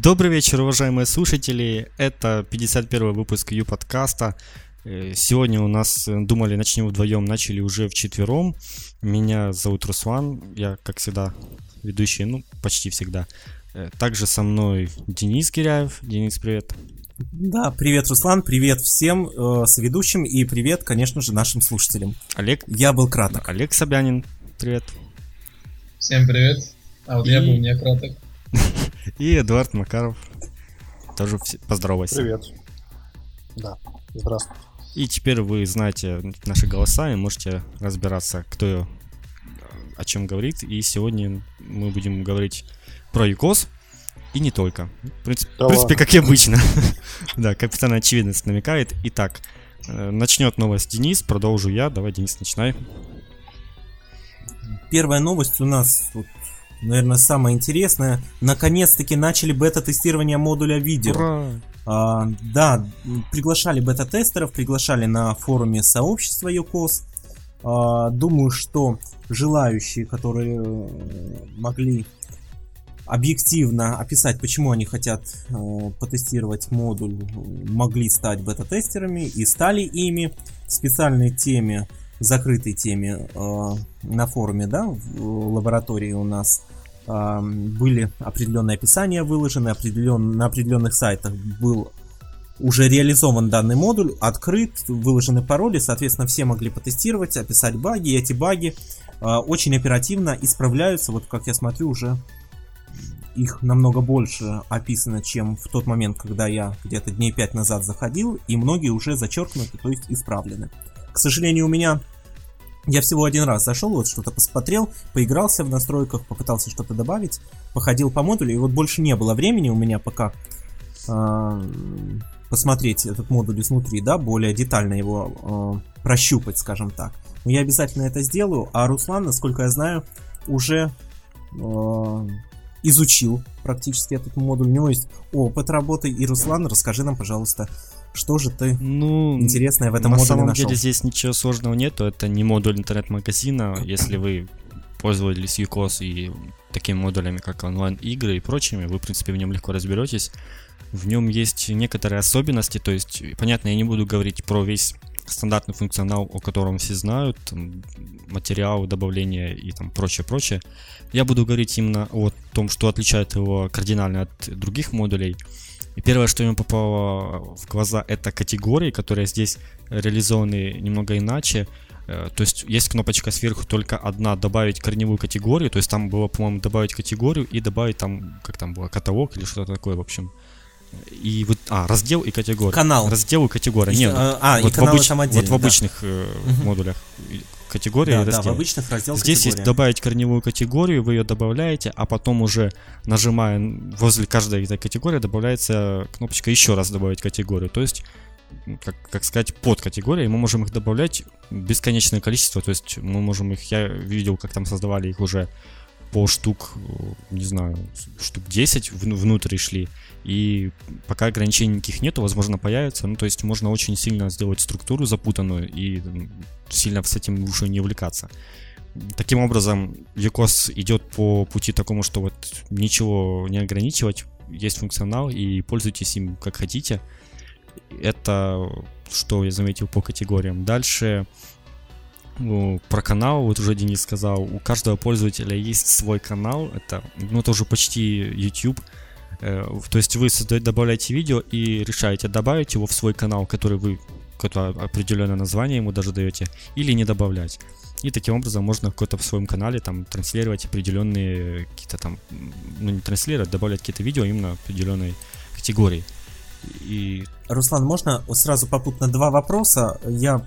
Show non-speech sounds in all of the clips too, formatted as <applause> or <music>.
Добрый вечер, уважаемые слушатели. Это 51 выпуск Ю подкаста. Э, сегодня у нас э, думали начнем вдвоем, начали уже в четвером. Меня зовут Руслан, я, как всегда, ведущий, ну, почти всегда. Э, также со мной Денис Киряев. Денис, привет. Да, привет, Руслан, привет всем э, соведущим и привет, конечно же, нашим слушателям. Олег. Я был краток. Олег Собянин, привет. Всем привет. А вот и... я был не краток. И Эдуард Макаров. Тоже поздоровайся. Привет. Да, здравствуйте. И теперь вы знаете наши голоса и можете разбираться, кто о чем говорит. И сегодня мы будем говорить про ЮКОС и не только. В принципе, да в принципе как и обычно. <laughs> да, капитан очевидность намекает. Итак, э, начнет новость Денис, продолжу я. Давай, Денис, начинай. Первая новость у нас вот наверное, самое интересное. Наконец-таки начали бета-тестирование модуля видео. Ура! А, да, приглашали бета-тестеров, приглашали на форуме сообщества ЮКОС. А, думаю, что желающие, которые э, могли объективно описать, почему они хотят э, потестировать модуль, могли стать бета-тестерами и стали ими. В специальной теме, закрытой теме э, на форуме, да, в лаборатории у нас были определенные описания выложены, определен, на определенных сайтах был уже реализован данный модуль, открыт, выложены пароли, соответственно, все могли потестировать, описать баги, и эти баги э, очень оперативно исправляются, вот как я смотрю, уже их намного больше описано, чем в тот момент, когда я где-то дней 5 назад заходил, и многие уже зачеркнуты, то есть исправлены. К сожалению, у меня я всего один раз зашел, вот что-то посмотрел, поигрался в настройках, попытался что-то добавить, походил по модулю, и вот больше не было времени у меня пока э, посмотреть этот модуль изнутри, да, более детально его э, прощупать, скажем так. Но я обязательно это сделаю, а Руслан, насколько я знаю, уже э, изучил практически этот модуль. У него есть опыт работы. И, Руслан, расскажи нам, пожалуйста, что же ты ну, интересное в этом на модуле самом нашел? деле здесь ничего сложного нету. Это не модуль интернет-магазина. Если вы пользовались UCOS и такими модулями, как онлайн-игры и прочими, вы, в принципе, в нем легко разберетесь. В нем есть некоторые особенности, то есть, понятно, я не буду говорить про весь стандартный функционал, о котором все знают, там, материал, добавление и там прочее-прочее. Я буду говорить именно о том, что отличает его кардинально от других модулей. И первое, что мне попало в глаза, это категории, которые здесь реализованы немного иначе. Э, то есть есть кнопочка сверху только одна добавить корневую категорию. То есть там было, по-моему, добавить категорию и добавить там, как там было, каталог или что-то такое, в общем. И вот, а, раздел и категория. Канал. Раздел и категория. Нет, а, а вот, и в обыч... там отдельно, вот в обычных да. э, модулях категория да. Да, в обычных раздел Здесь категория. есть добавить корневую категорию, вы ее добавляете, а потом уже нажимая возле каждой этой категории добавляется кнопочка еще раз добавить категорию. То есть как, как сказать, под категории, мы можем их добавлять бесконечное количество, то есть мы можем их, я видел, как там создавали их уже по штук, не знаю, штук 10 внутрь шли, и пока ограничений никаких нету, возможно, появится. Ну, то есть можно очень сильно сделать структуру запутанную и сильно с этим уже не увлекаться. Таким образом, UCOS идет по пути такому, что вот ничего не ограничивать, есть функционал и пользуйтесь им как хотите. Это что я заметил по категориям. Дальше ну, про канал, вот уже Денис сказал, у каждого пользователя есть свой канал, это, ну, это уже почти YouTube, то есть вы добавляете видео и решаете добавить его в свой канал, который вы какое-то определенное название ему даже даете, или не добавлять. И таким образом можно какой-то в своем канале там транслировать определенные какие-то там, ну не транслировать, добавлять какие-то видео именно определенной категории. И... Руслан, можно сразу попутно два вопроса? Я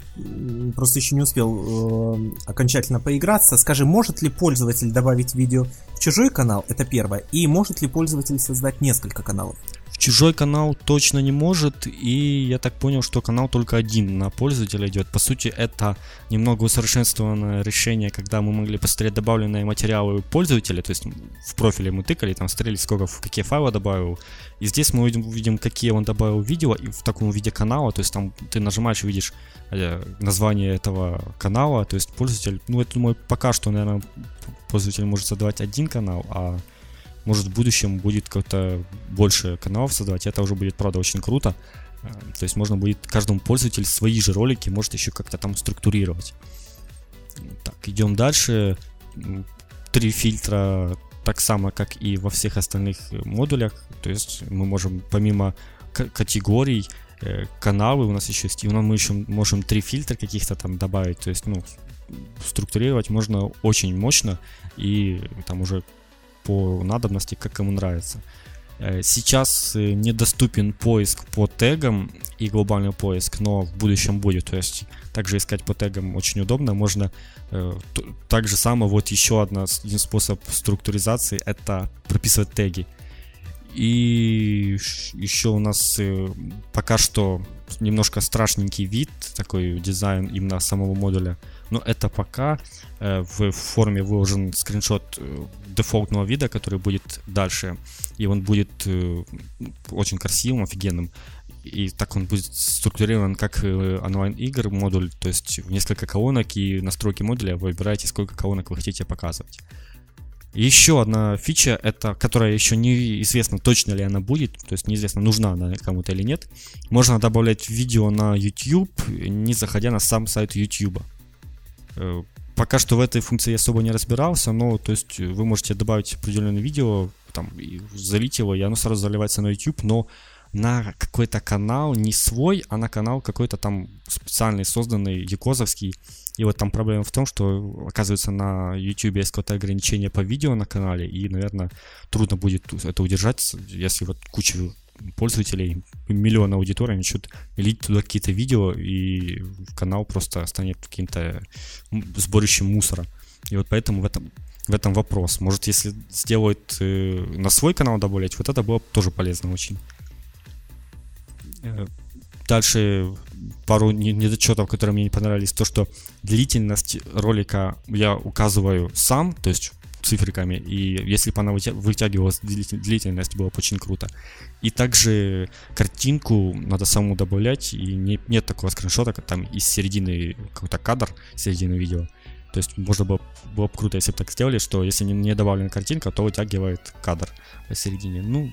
просто еще не успел э, окончательно поиграться. Скажи, может ли пользователь добавить видео в чужой канал? Это первое. И может ли пользователь создать несколько каналов? В чужой канал точно не может, и я так понял, что канал только один на пользователя идет. По сути, это немного усовершенствованное решение, когда мы могли посмотреть добавленные материалы пользователя, то есть в профиле мы тыкали, там смотрели, сколько, какие файлы добавил, и здесь мы увидим, увидим какие он добавил видео и в таком виде канала, то есть там ты нажимаешь видишь э, название этого канала, то есть пользователь, ну это, думаю, пока что, наверное, пользователь может создавать один канал, а может в будущем будет как-то больше каналов создавать, это уже будет, правда, очень круто. Э, то есть можно будет каждому пользователю свои же ролики, может еще как-то там структурировать. Так, идем дальше. Три фильтра так само, как и во всех остальных модулях. То есть мы можем помимо категорий, э, каналы у нас еще есть, и мы еще можем три фильтра каких-то там добавить. То есть, ну, структурировать можно очень мощно и там уже по надобности, как ему нравится. Э, сейчас э, недоступен поиск по тегам и глобальный поиск, но в будущем будет. То есть также искать по тегам очень удобно. Можно э, так же само, вот еще одна, один способ структуризации это прописывать теги. И еще у нас пока что немножко страшненький вид, такой дизайн именно самого модуля. Но это пока в форме выложен скриншот дефолтного вида, который будет дальше. И он будет э, очень красивым, офигенным. И так он будет структурирован как э, онлайн-игр модуль, то есть в несколько колонок и настройки модуля вы выбираете, сколько колонок вы хотите показывать. Еще одна фича, это, которая еще неизвестно, точно ли она будет, то есть неизвестно, нужна она кому-то или нет. Можно добавлять видео на YouTube, не заходя на сам сайт YouTube. Э, Пока что в этой функции я особо не разбирался, но то есть вы можете добавить определенное видео, там, и залить его, и оно сразу заливается на YouTube, но на какой-то канал, не свой, а на канал какой-то там специальный, созданный, якозовский. И вот там проблема в том, что, оказывается, на YouTube есть какое-то ограничение по видео на канале, и, наверное, трудно будет это удержать, если вот куча пользователей, миллион аудитории начнут лить туда какие-то видео, и канал просто станет каким-то сборищем мусора. И вот поэтому в этом, в этом вопрос. Может, если сделают э, на свой канал добавлять, вот это было тоже полезно очень. Э, дальше пару недочетов, которые мне не понравились. То, что длительность ролика я указываю сам, то есть циферками, и если бы она вытягивалась длительность, было бы очень круто. И также картинку надо саму добавлять, и не, нет такого скриншота, как там из середины какой-то кадр, середины видео. То есть можно было, было бы круто, если бы так сделали, что если не, не добавлена картинка, то вытягивает кадр посередине. Ну,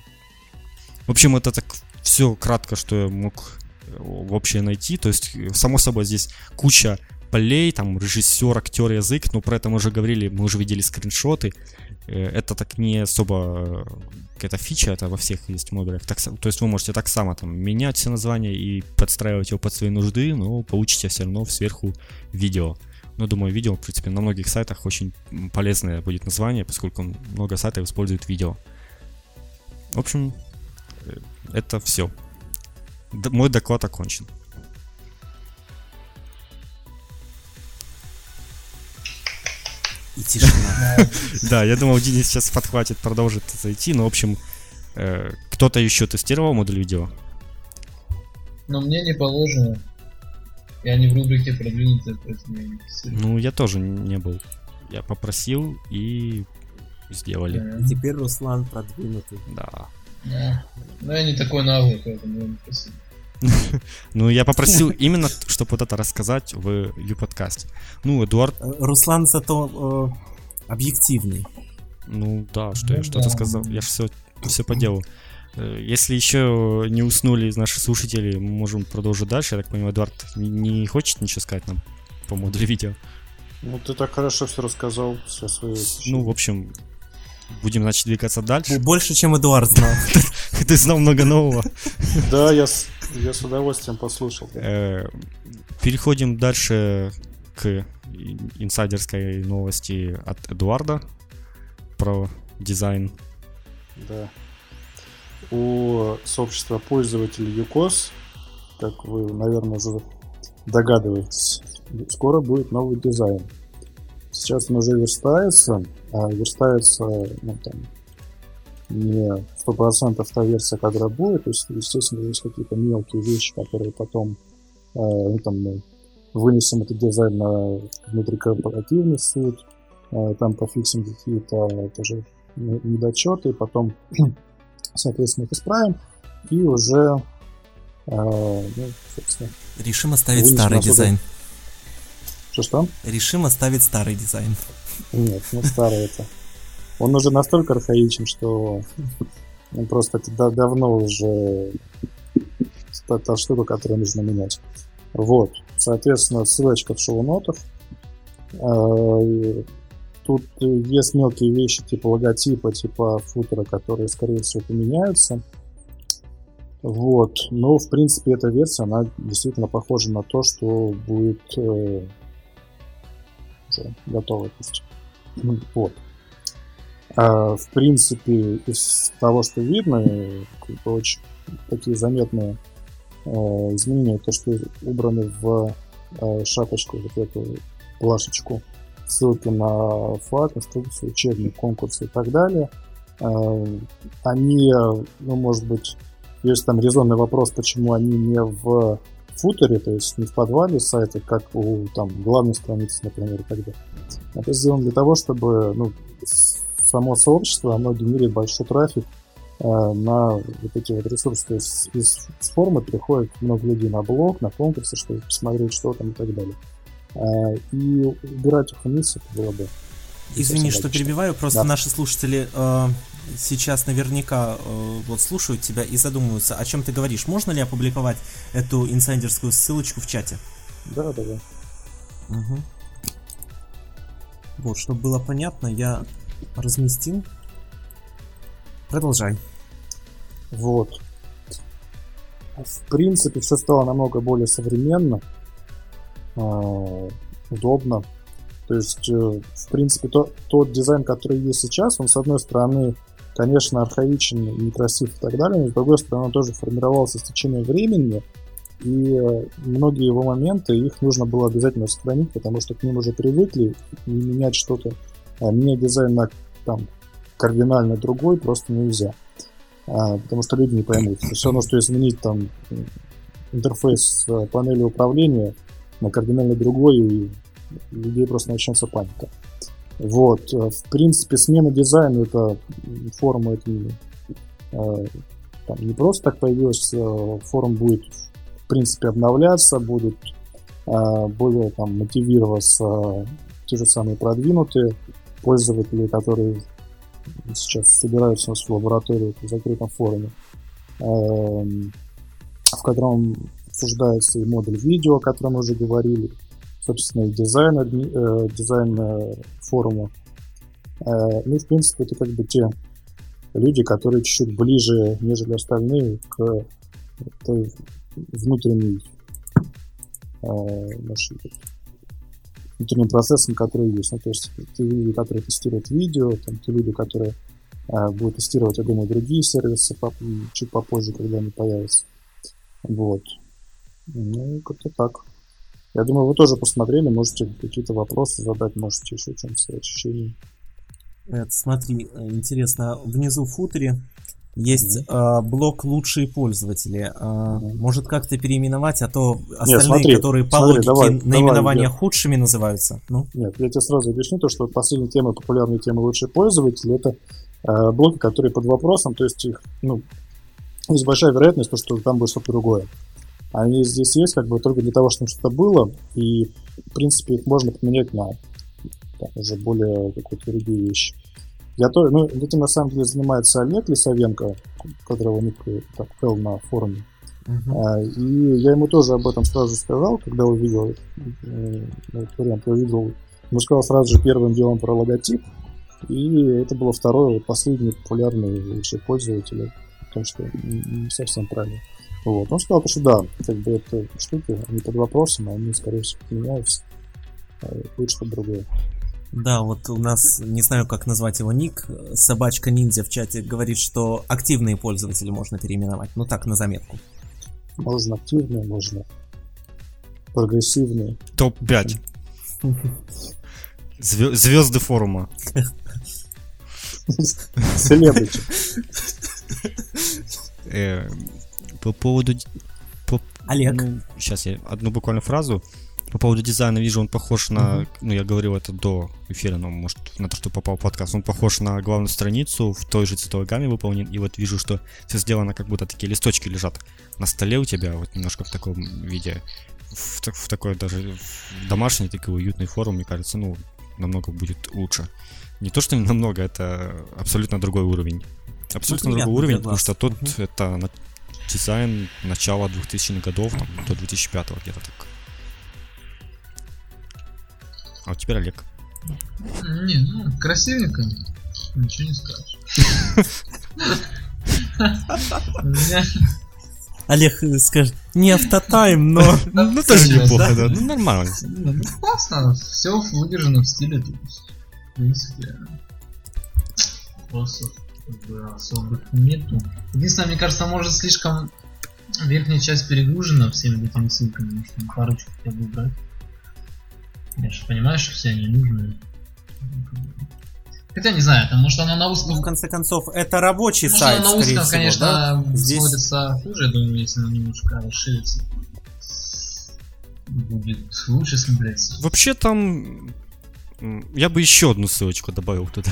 в общем, это так все кратко, что я мог э, вообще найти. То есть, само собой, здесь куча полей, там режиссер, актер, язык, но про это мы уже говорили, мы уже видели скриншоты. Э, это так не особо э, какая-то фича, это во всех есть модулях. Так, то есть вы можете так само там менять все названия и подстраивать его под свои нужды, но получите все равно сверху видео. Но думаю, видео, в принципе, на многих сайтах очень полезное будет название, поскольку много сайтов используют видео. В общем, э, это все. Мой доклад окончен. И тишина. <laughs> Да, я думал, Денис сейчас подхватит, продолжит зайти. Но, в общем, э, кто-то еще тестировал модуль видео? Но мне не положено. Я не в рубрике продвинутые, поэтому я не тестирую. Ну, я тоже не был. Я попросил и сделали. И теперь Руслан продвинутый. Да. Да. Но я не такой наглый, поэтому я не просил. <laughs> Ну, я попросил именно, чтобы вот это рассказать в Ю-подкасте. Ну, Эдуард... Э, Руслан зато э, объективный. Ну, да, что я что-то сказал. Я же все, все по делу. Э, если еще не уснули из наших слушателей, мы можем продолжить дальше. Я так понимаю, Эдуард не хочет ничего сказать нам по модулю видео. Ну, ты так хорошо все рассказал, все свои... Ну, в общем, будем, значит, двигаться дальше. Больше, чем Эдуард знал. <laughs> Ты знал много нового. Да, я я с удовольствием послушал. Э, переходим дальше к инсайдерской новости от Эдуарда про дизайн. Да. У сообщества пользователей ЮКОС, как вы, наверное, уже догадываетесь, скоро будет новый дизайн. Сейчас он уже верстается, а верстается ну, там, не сто процентов та версия, которая будет. То есть, естественно, есть какие-то мелкие вещи, которые потом э, ну, там, мы вынесем этот дизайн на внутрикорпоративный суд, э, там пофиксим какие-то тоже недочеты, потом, <clears throat> соответственно, их исправим, и уже э, ну, Решим оставить старый дизайн. Что что? Решим оставить старый дизайн. Нет, ну старый это Он уже настолько архаичен, что он просто давно уже та, штука, которую нужно менять. Вот. Соответственно, ссылочка в шоу-нотах. Э, Тут есть мелкие вещи типа логотипа, типа футера, которые, скорее всего, поменяются. Вот. Но, в принципе, эта версия, она действительно похожа на то, что будет э, уже ну, вот. А, в принципе, из того, что видно, очень такие заметные э, изменения, то, что убраны в э, шапочку, вот эту плашечку, ссылки на флаг, инструкцию, учебник, конкурсы и так далее. Э, они, ну, может быть, есть там резонный вопрос, почему они не в футере, то есть не в подвале сайта, как у там главной страницы, например, и так далее. Это сделано для того, чтобы ну, само сообщество, оно генерит большой трафик э, на вот эти вот ресурсы. То есть из, с форума приходит много людей на блог, на конкурсы, чтобы посмотреть, что там и так далее. Э, и убирать их вниз это было бы Извини, что перебиваю, просто Да. наши слушатели э, сейчас наверняка э, вот слушают тебя и задумываются, о чем ты говоришь. Можно ли опубликовать эту инсайдерскую ссылочку в чате? Да, да, да. Мгм. Вот, чтобы было понятно, я разместил. Продолжай. Вот. В принципе, все стало намного более современно, а, удобно. То есть, э, в принципе, то- тот дизайн, который есть сейчас, он, с одной стороны, конечно, архаичен, некрасив и так далее, но, с другой стороны, он тоже формировался с течением времени, и э, многие его моменты, их нужно было обязательно сохранить, потому что к ним уже привыкли, и менять что-то, а менять дизайн на там, кардинально другой просто нельзя. А, потому что люди не поймут. Все равно, что изменить там интерфейс э, панели управления на кардинально другой, и у людей просто начнется паника. Вот. э, В принципе, смена дизайна это м, форума это э, там, не просто так появилась. э, Форум будет в принципе обновляться, будет э, более там мотивироваться те же самые продвинутые пользователи, которые сейчас собираются у нас в лаборатории в закрытом форуме, эм, в котором обсуждается и модуль видео, о котором мы уже говорили, собственно, и дизайн, э, дизайн э, форума. Э, Ну в принципе, это как бы те люди, которые чуть-чуть ближе, нежели остальные, к той внутренней э, нашей внутренним процессом, которые есть. Ну, то есть те люди, которые тестируют видео, там, те люди, которые э, будут тестировать, я думаю, другие сервисы м, чуть попозже, когда они появятся. Вот. Ну, как-то так. Я думаю, вы тоже посмотрели, можете какие-то вопросы задать, можете еще чем-то свои ощущения. Это, смотри, э, интересно, внизу в футере есть э, блок «Лучшие пользователи». Э, Может как-то переименовать, а то остальные, смотри, которые по смотри, логике давай, наименования давай, худшими называются. Ну, Нет, я тебе сразу объясню то, что последняя тема, популярная тема лучшие пользователи, это э, блоки, которые под вопросом, то есть их, ну, есть большая вероятность, то, что там будет что-то другое. Они здесь есть как бы только для того, чтобы что-то было, и, в принципе, их можно поменять на там, уже более какую-то другие вещи. Я то, ну, этим на самом деле занимается Олег Лисовенко, которого ник э, так Фэл на форуме. А, И я ему тоже об этом сразу сказал, когда увидел э, этот вариант. Я увидел, ему сказал сразу же первым делом про логотип. И это было второе, вот последний популярный лучший пользователь. Потому что не совсем правильно. Вот. Он сказал, что да, как бы это штуки, они под вопросом, а они, скорее всего, меняются. Э, Будет что-то другое. Да, вот у нас, не знаю, как назвать его ник, собачка ниндзя в чате говорит, что активные пользователи можно переименовать. Ну так, на заметку. Можно активные, можно прогрессивные. Топ-5. Звезды форума. Селебрити. Э, По поводу... Олег. сейчас я одну буквально фразу. По поводу дизайна вижу, он похож на... Мгм. Ну, я говорил это до эфира, но, может, на то, что попал в подкаст. Он похож на главную страницу, в той же цветовой гамме выполнен. И вот вижу, что все сделано, как будто такие листочки лежат на столе у тебя, вот немножко в таком виде. В, в такой даже в домашний такой уютный форум, мне кажется, ну, намного будет лучше. не то что намного, это абсолютно другой уровень. Абсолютно Ну, другой уровень, потому что тут Мгм. это дизайн начала 2000-х годов, там, до 2005 где-то так. А вот теперь Олег. Не, ну, красивенько. Ничего не скажешь. <laughs> Олег э, скажет, не автотайм, но... Ну, <laughs> тоже Сейчас, неплохо, да? Ну, нормально. ну, классно, все выдержано в стиле, в принципе, вопросов как бы, особых нету. Единственное, мне кажется, может слишком верхняя часть перегружена всеми этими ссылками, нужно парочку хотя бы убрать. Я же понимаю, что все они нужны. Хотя не знаю, там, может она на Ну, узком в конце концов, это рабочий Может, сайт, она на узком, всего, конечно, да? Здесь- смотрится хуже, я думаю, если она немножко расширится. Будет лучше смотреться. Вообще там... Я бы еще одну ссылочку добавил туда.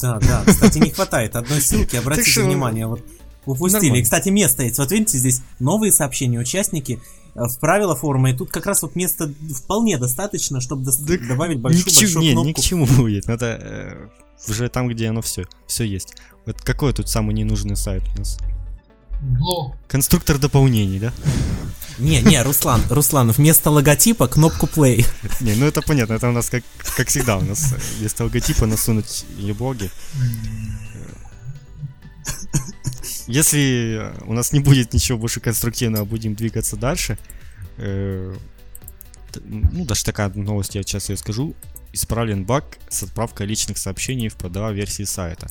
Да, да. Кстати, не хватает одной ссылки, обратите что- внимание, вот упустили. Нормально. И, кстати, место есть. Вот видите, здесь новые сообщения, участники в правила форума, и тут как раз вот места вполне достаточно, чтобы дос- Да добавить ни к чему, не, кнопку. ни к чему будет. Надо э, уже там, где оно все, все есть. Вот какой тут самый ненужный сайт у нас? Блок. Конструктор дополнений, да? Не, не, Руслан, Руслан, вместо логотипа кнопку play. Не, ну это понятно, это у нас как, как всегда, у нас э, вместо логотипа насунуть еблоги. Если э, у нас не будет ничего больше конструктивного, будем двигаться дальше. э, Ну, даже такая новость, я сейчас ее скажу. Исправлен баг с отправкой личных сообщений в PDA-версии сайта.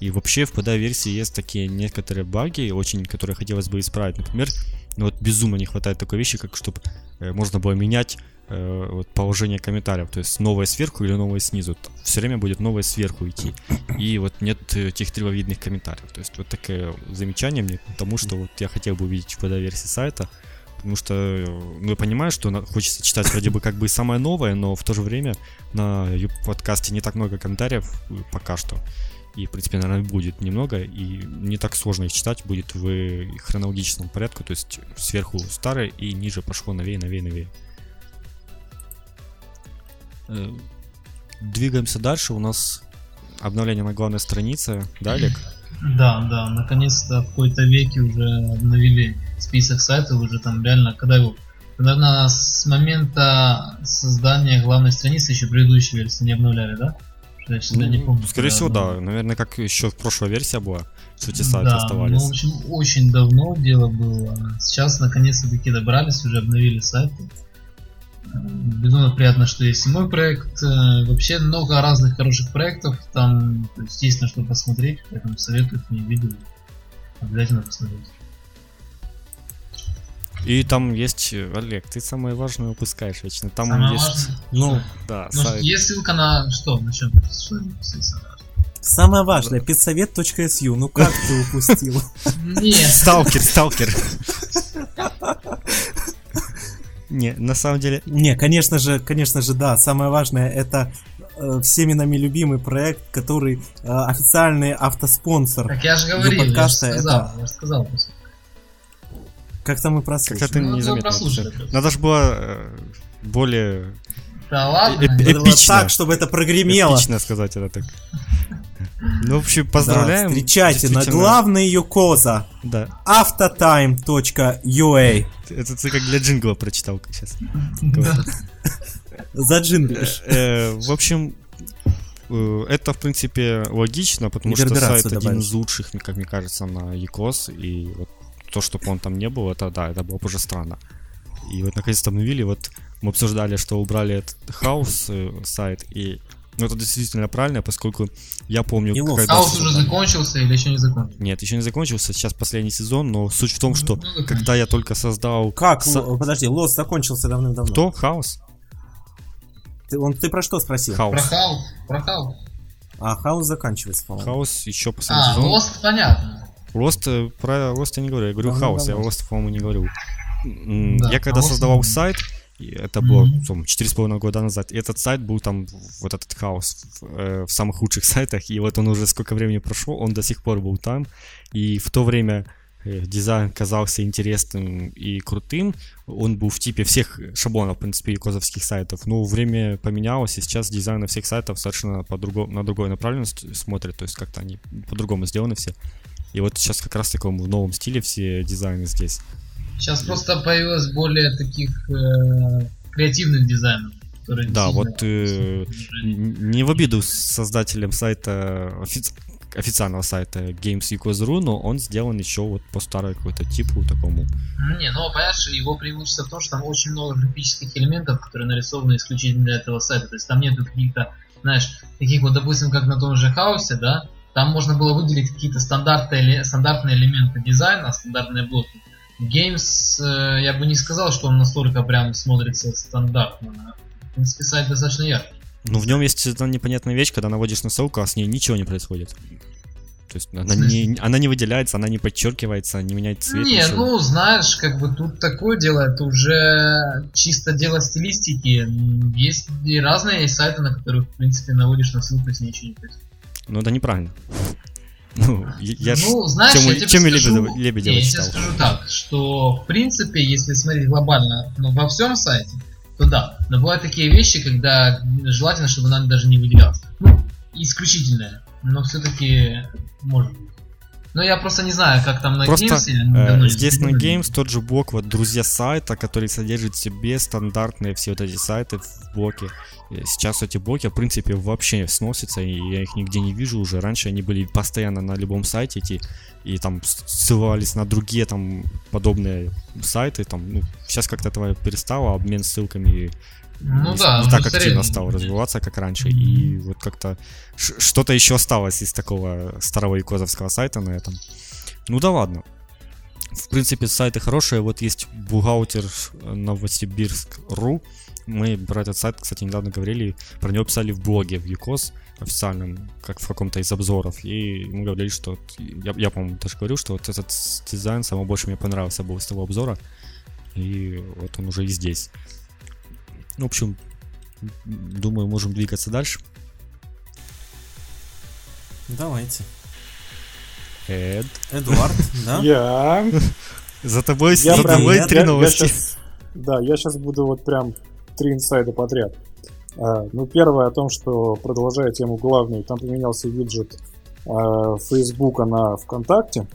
И вообще в PDA-версии есть такие некоторые баги, очень, которые хотелось бы исправить. Например, ну вот безумно не хватает такой вещи, как чтобы можно было менять э, вот, положение комментариев. То есть новое сверху или новое снизу. Все время будет новое сверху идти. И вот нет э, этих древовидных комментариев. То есть вот такое замечание мне к тому, что вот я хотел бы увидеть в PDA-версии сайта. Потому что, э, ну, я понимаю, что хочется читать вроде бы как бы самое новое, но в то же время на подкасте не так много комментариев э, пока что. И, в принципе, наверное, будет немного, и не так сложно их читать будет в хронологическом порядке, то есть сверху старое и ниже пошло новее, новее, новее. Э, Двигаемся дальше, у нас обновление на главной странице, да, Олег? Да, да, наконец-то в какой-то веке уже обновили список сайтов, уже там реально, когда его... Наверное, с момента создания главной страницы еще предыдущей версии не обновляли, да? Я всегда не Ну, помню. Скорее когда всего, да. Наверное, как еще прошлая версия была, что эти сайты да, оставались. Ну, в общем, очень давно дело было. Сейчас наконец-то таки добрались, уже обновили сайты. Безумно приятно, что есть и мой проект. Э, Вообще много разных хороших проектов. Там то есть, есть на что посмотреть, поэтому советую, кто не видел. Обязательно посмотрите. И там есть, Олег, ты самое важное упускаешь вечно. Там Самое есть, важное. Ну, да, Ну, сайт. есть ссылка на что? На чем? Что самое важное? педсовет.су, ну как ты упустил? Нет, Сталкер, сталкер. <laughs> Не, на самом деле, Не, конечно же, конечно же, да, самое важное, это э, всеми нами любимый проект, который э, официальный автоспонсор. так я же говорил, я же сказал, это- я же сказал. Как там мы прослушали. как-то ты Ну, не ну, просто. Надо же было э, более Да ладно. Э- э- Надо было эпично. так, чтобы это прогремело. эпично сказать это так. Ну, в общем, поздравляем. Да, встречайте на главной Юкоза Да, автotime.ua это ты как для джингла прочитал сейчас. Да. Заджинглишь. Э, В общем, э, это, в принципе, логично, потому что сайт один из лучших, как мне кажется, на ECOS, и вот то, чтобы он там не был, это, да, это было бы уже странно. И вот наконец-то обновили, вот мы обсуждали, что убрали этот хаус э, сайт, и ну, это действительно правильно, поскольку я помню, когда... Хаос уже закончился или еще не закончился? Нет, еще не закончился, сейчас последний сезон, но суть в том, что Ну, закончился. когда я только создал... Как? Ло- Подожди, Lost закончился давным-давно. Кто? Хаус? Ты, он, ты про что спросил? Про Хаус. Хаус, про Хаус. А, Хаус заканчивается, по-моему. Хаус еще последний А, сезон. Lost понятно. Lost, э, про Lost я не говорю, я говорю Да, хаос, я да. рост, по-моему, не говорю. М, Да, я когда создавал не- сайт, и это было там, четыре с половиной года назад, и этот сайт был там, вот этот Хаус, в, э, в самых лучших <laughs> сайтах, и вот он уже сколько времени прошло, он до сих пор был там, и в то время э, дизайн казался интересным и крутым, он был в типе всех шаблонов, в принципе, козовских сайтов, но время поменялось, и сейчас дизайн всех сайтов совершенно по другому, на другой направленность смотрит, то есть как-то они по-другому сделаны все. И вот сейчас как раз в таком в новом стиле все дизайны здесь. Сейчас просто появилось более таких э, креативных дизайнов. которые Да, вот э, не в обиду создателям сайта, офи- официального сайта Games.ru, но он сделан еще вот по старой какой-то типу такому. Ну, Не, ну понимаешь, его преимущество в том, что там очень много графических элементов, которые нарисованы исключительно для этого сайта. То есть там нету каких-то, знаешь, таких вот, допустим, как на том же хаосе, да, там можно было выделить какие-то стандартные, стандартные элементы дизайна, стандартные блоки. Games э, я бы не сказал, что он настолько прям смотрится стандартно. В принципе, сайт достаточно яркий. Но в нем есть одна непонятная вещь, когда наводишь на ссылку, а с ней ничего не происходит. То есть она не, она не выделяется, она не подчеркивается, не меняет цвет. Не, ничего. ну знаешь, как бы тут такое дело, это уже чисто дело стилистики. Есть и разные сайты, на которых, в принципе, наводишь на ссылку, если ничего не происходит. Ну это неправильно. Ну, я ну, знаешь, Тему- я тебе Тему скажу, Лебедева- я читал. тебе скажу так, что в принципе, если смотреть глобально ну, во всем сайте, то да. Но бывают такие вещи, когда желательно, чтобы она даже не выделялась. Ну, исключительное. Но все-таки может быть. Но я просто не знаю, как там на Просто Games, я э, здесь на. Games тот же блок, вот друзья сайта, который содержит в себе стандартные все вот эти сайты в блоке. Сейчас эти блоки, в принципе, вообще сносятся, и я их нигде не вижу уже. Раньше они были постоянно на любом сайте эти, и там ссылались на другие там подобные сайты. Там, ну, сейчас как-то этого перестало, обмен ссылками Ну не, да, не так активно средний. стал развиваться, как раньше. И вот как-то что-то еще осталось из такого старого якозовского сайта на этом. Ну да ладно. В принципе, сайты хорошие. Вот есть бухгалтер Новосибирск.ру. Мы про этот сайт, кстати, недавно говорили. Про него писали в блоге в ЮКОС официальном, как в каком-то из обзоров. И мы говорили, что... Я, я по-моему, даже говорил, что вот этот дизайн самый больше мне понравился был из того обзора. И вот он уже и здесь. В общем, думаю, можем двигаться дальше. Давайте. Эд, Эдуард, <laughs> да? Я... за тобой, Я за прям- тобой я- три я- я новости. щас- да, я сейчас буду вот прям три инсайда подряд. А, ну, первое о том, что, продолжая тему главную, там поменялся виджет а, Фейсбука на ВКонтакте.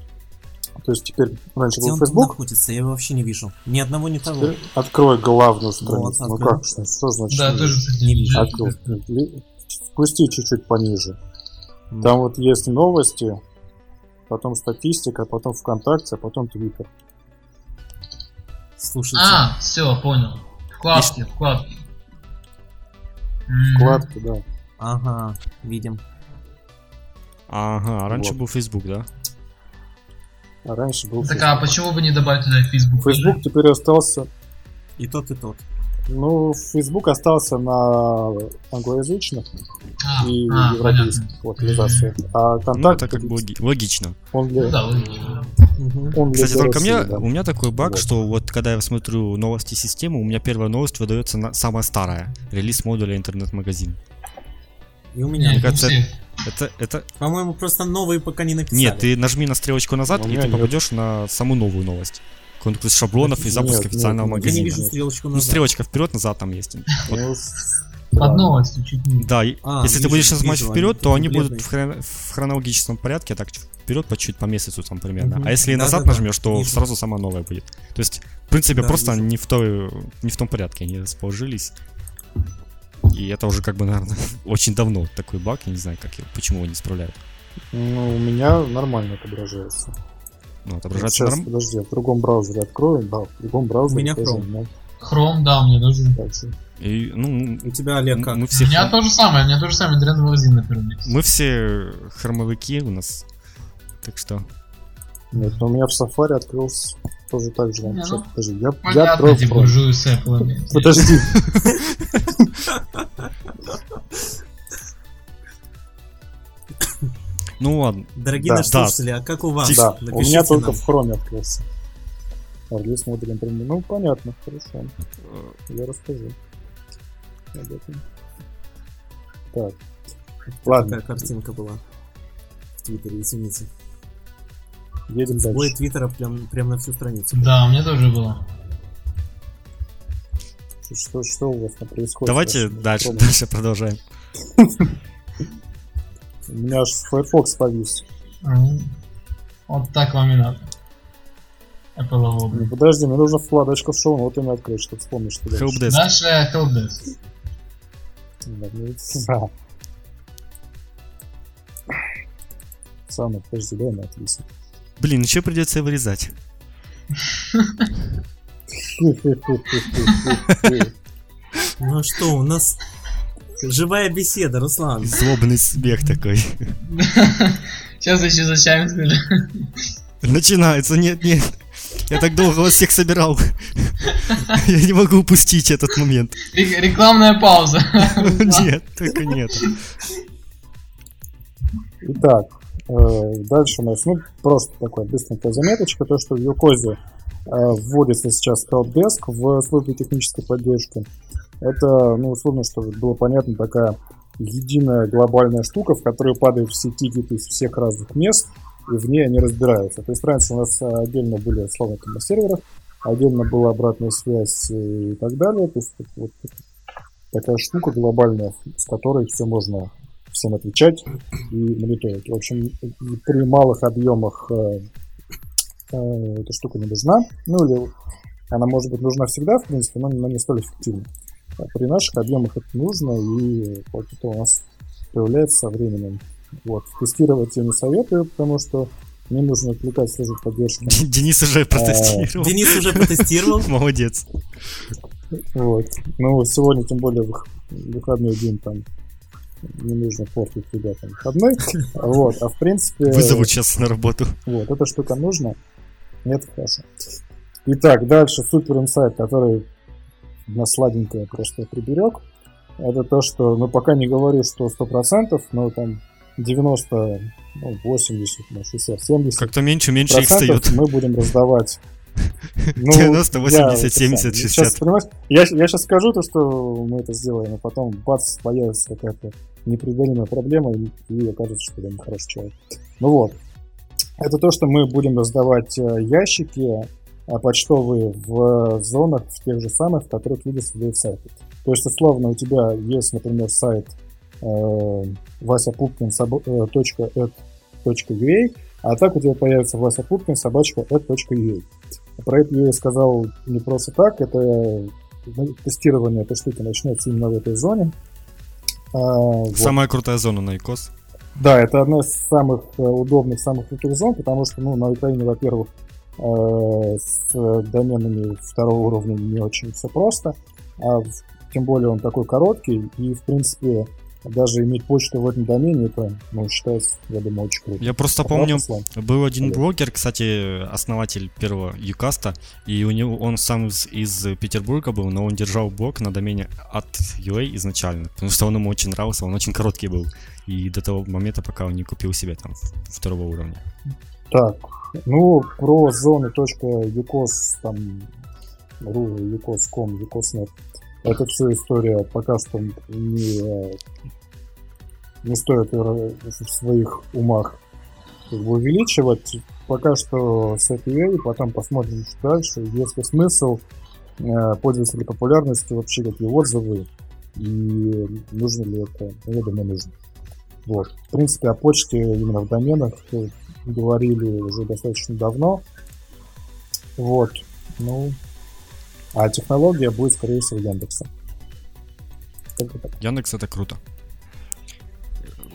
То есть теперь раньше Где был он там Фейсбук, находится? Я его вообще не вижу. Ни одного, ни того. теперь открой главную страницу. Ну, открыл. как, что, что значит? Да, не тоже, Не вижу. Открыл. Ли- Спусти чуть-чуть пониже. Там вот есть новости, потом статистика, потом ВКонтакте, а потом Твиттер. Слушайте. А, все, понял. Вкладки, вкладки. М, Вкладки, да. Ага, видим. Ага, раньше Вот. был Facebook, да? А раньше был Так Facebook. а почему бы не добавить туда Facebook? Facebook теперь остался И тот, и тот. Ну, Facebook остался на англоязычных А, и а, европейских понятно. локализациях. А Ну, контакт это как бы логи- логично. он для, Ну да, логично. Мгм. он для Кстати, только России, мне, да. у меня такой баг, Вот. что вот когда я смотрю новости системы, у меня первая новость выдается на, самая старая. Релиз модуля интернет-магазин. И у меня. Мне кажется, всех. Это, это... По-моему, просто новые пока не написали. Нет, ты нажми на стрелочку назад, У и ты нет. попадешь на саму новую новость. Конкурс шаблонов и запуск Нет, официального нет, нет. Я не магазина. вижу стрелочку Ну, назад. стрелочка вперед-назад там есть. Вот, Ну, Под да. новостью чуть не. да, А, если ты вижу, будешь нажимать вижу, вперед, они то они будут в, хрон- в хронологическом порядке, так вперед по чуть по месяцу там примерно. Мгм. А если назад Да-да-да, нажмешь, то вижу. сразу самая новая будет. То есть, в принципе, Да, просто вижу. не в той, не в том порядке они расположились. И это уже как бы, наверное, <laughs> очень давно такой баг, я не знаю, как его, почему его не исправляют. Ну, у меня нормально отображается. Ну, отображается Сейчас, норм- подожди, в другом браузере открою. Да, в другом браузере. меня тоже, Chrome. Chrome, да, у меня тоже. так что- И, ну, У тебя, Олег, как? мы У все, меня то же самое, у меня то же самое, интернет-магазин, например. мы все хромовики у нас. Так что, Нет, но у меня в Safari открылся тоже так же. Не, Сейчас, ну, подожди, я, я Понятно, с Apple. Подожди. ну ладно. Дорогие Да, наши да. слушатели, а как у вас? Да, у меня только нам. в Chrome открылся. Релиз модулем премиум. Ну, понятно, хорошо. Я расскажу об этом. Так. Ладно. Такая картинка была в Твиттере, извините. Едем дальше. твиттера прям, прям на всю страницу. Да, у меня тоже было. Что, что, у вас там происходит? Давайте дальше, помню. дальше продолжаем. У меня аж Firefox повис. Вот так вам и надо. Apple Ну, подожди, мне нужно вкладочку в шоу, вот имя открыть, чтобы вспомнить, что дальше. Helpdesk. Дальше Helpdesk. Да, ну, да. Самое, подожди, дай она отвисит. Блин, еще придется вырезать. <laughs> Ну что, у нас живая беседа, Руслан. Злобный смех такой. Сейчас еще зачем. Начинается, нет, нет. Я так долго вас всех собирал. Я не могу упустить этот момент. Рек- Рекламная пауза. <laughs> Нет, только нет. Итак, дальше у нас, ну, просто такая быстренькая заметочка, то, что в Юкозе э, вводится сейчас Helpdesk в службе технической поддержки. Это, ну, условно, чтобы было понятно, такая единая глобальная штука, в которую падают все тикеты из всех разных мест, и в ней они разбираются. То есть раньше у нас э, отдельно были, словно на серверах, отдельно была обратная связь и так далее. То есть вот такая штука глобальная, с которой все можно всем отвечать и мониторить. В общем, при малых объемах э, э, эта штука не нужна. Ну или она может быть нужна всегда, в принципе, но, но не столь эффективна. А при наших объемах это нужно, и вот это у нас появляется со временем. Вот. Тестировать я не советую, потому что не нужно отвлекать службу поддержки. <laughs> Денис уже протестировал. Денис уже протестировал. <laughs> Молодец. Вот. Ну, сегодня, тем более, вых- выходной день там не нужно портить ребятам выходной. Вот. А в принципе... Вызовут сейчас на работу. Вот, эта штука нужна. Нет, хорошо. Итак, дальше супер инсайт, который на сладенькое просто приберег. Это то, что, ну, пока не говорю, что 100%, но там 90, ну, 80, ну, 60, 70 Как-то меньше, меньше их встает. мы будем раздавать. Ну, 90, 80, я это 70, сам. 60. Сейчас, понимаешь, я, я сейчас скажу то, что мы это сделаем, а потом бац, появится какая-то непреодолимая проблема, и, и окажется, что я не хороший человек. Ну вот. Это то, что мы будем раздавать э, ящики э, почтовые в зонах, в тех же самых, в которых люди создают сайты. То есть, условно, у тебя есть, например, сайт э, vasapupkin.ed.ua, а так у тебя появится Вася Пупкин, собачка, ed.ua. Про это я сказал не просто так, это ну, тестирование этой штуки начнется именно в этой зоне. А, вот. Самая крутая зона на ИКОС. Да, это одна из самых э, удобных, самых крутых зон, потому что, ну, на Украине, во-первых, э, с доменами второго уровня не очень все просто, а тем более он такой короткий, и, в принципе, даже иметь почту в этом домене, это, ну, считается, я думаю, очень круто. Я просто Правда, помню, Руслан? был один блогер, кстати, основатель первого Юкаста, и у него он сам из, из Петербурга был, но он держал блог на домене от UA изначально, потому что он ему очень нравился, он очень короткий был, и до того момента, пока он не купил себе там второго уровня. Так, ну, про зоны .юкос, там, ру, юкос.ком, юкос.нет, это все история пока что не, не стоит э, в своих умах как бы увеличивать. Пока что с API, потом посмотрим дальше. Если смысл, э, пользователи популярности, вообще какие отзывы, и нужно ли это, Ну, я думаю, нужно. Вот. В принципе, о почте именно в доменах э, говорили уже достаточно давно. Вот. Ну, а технология будет, скорее всего, Яндекса. Яндекс это круто.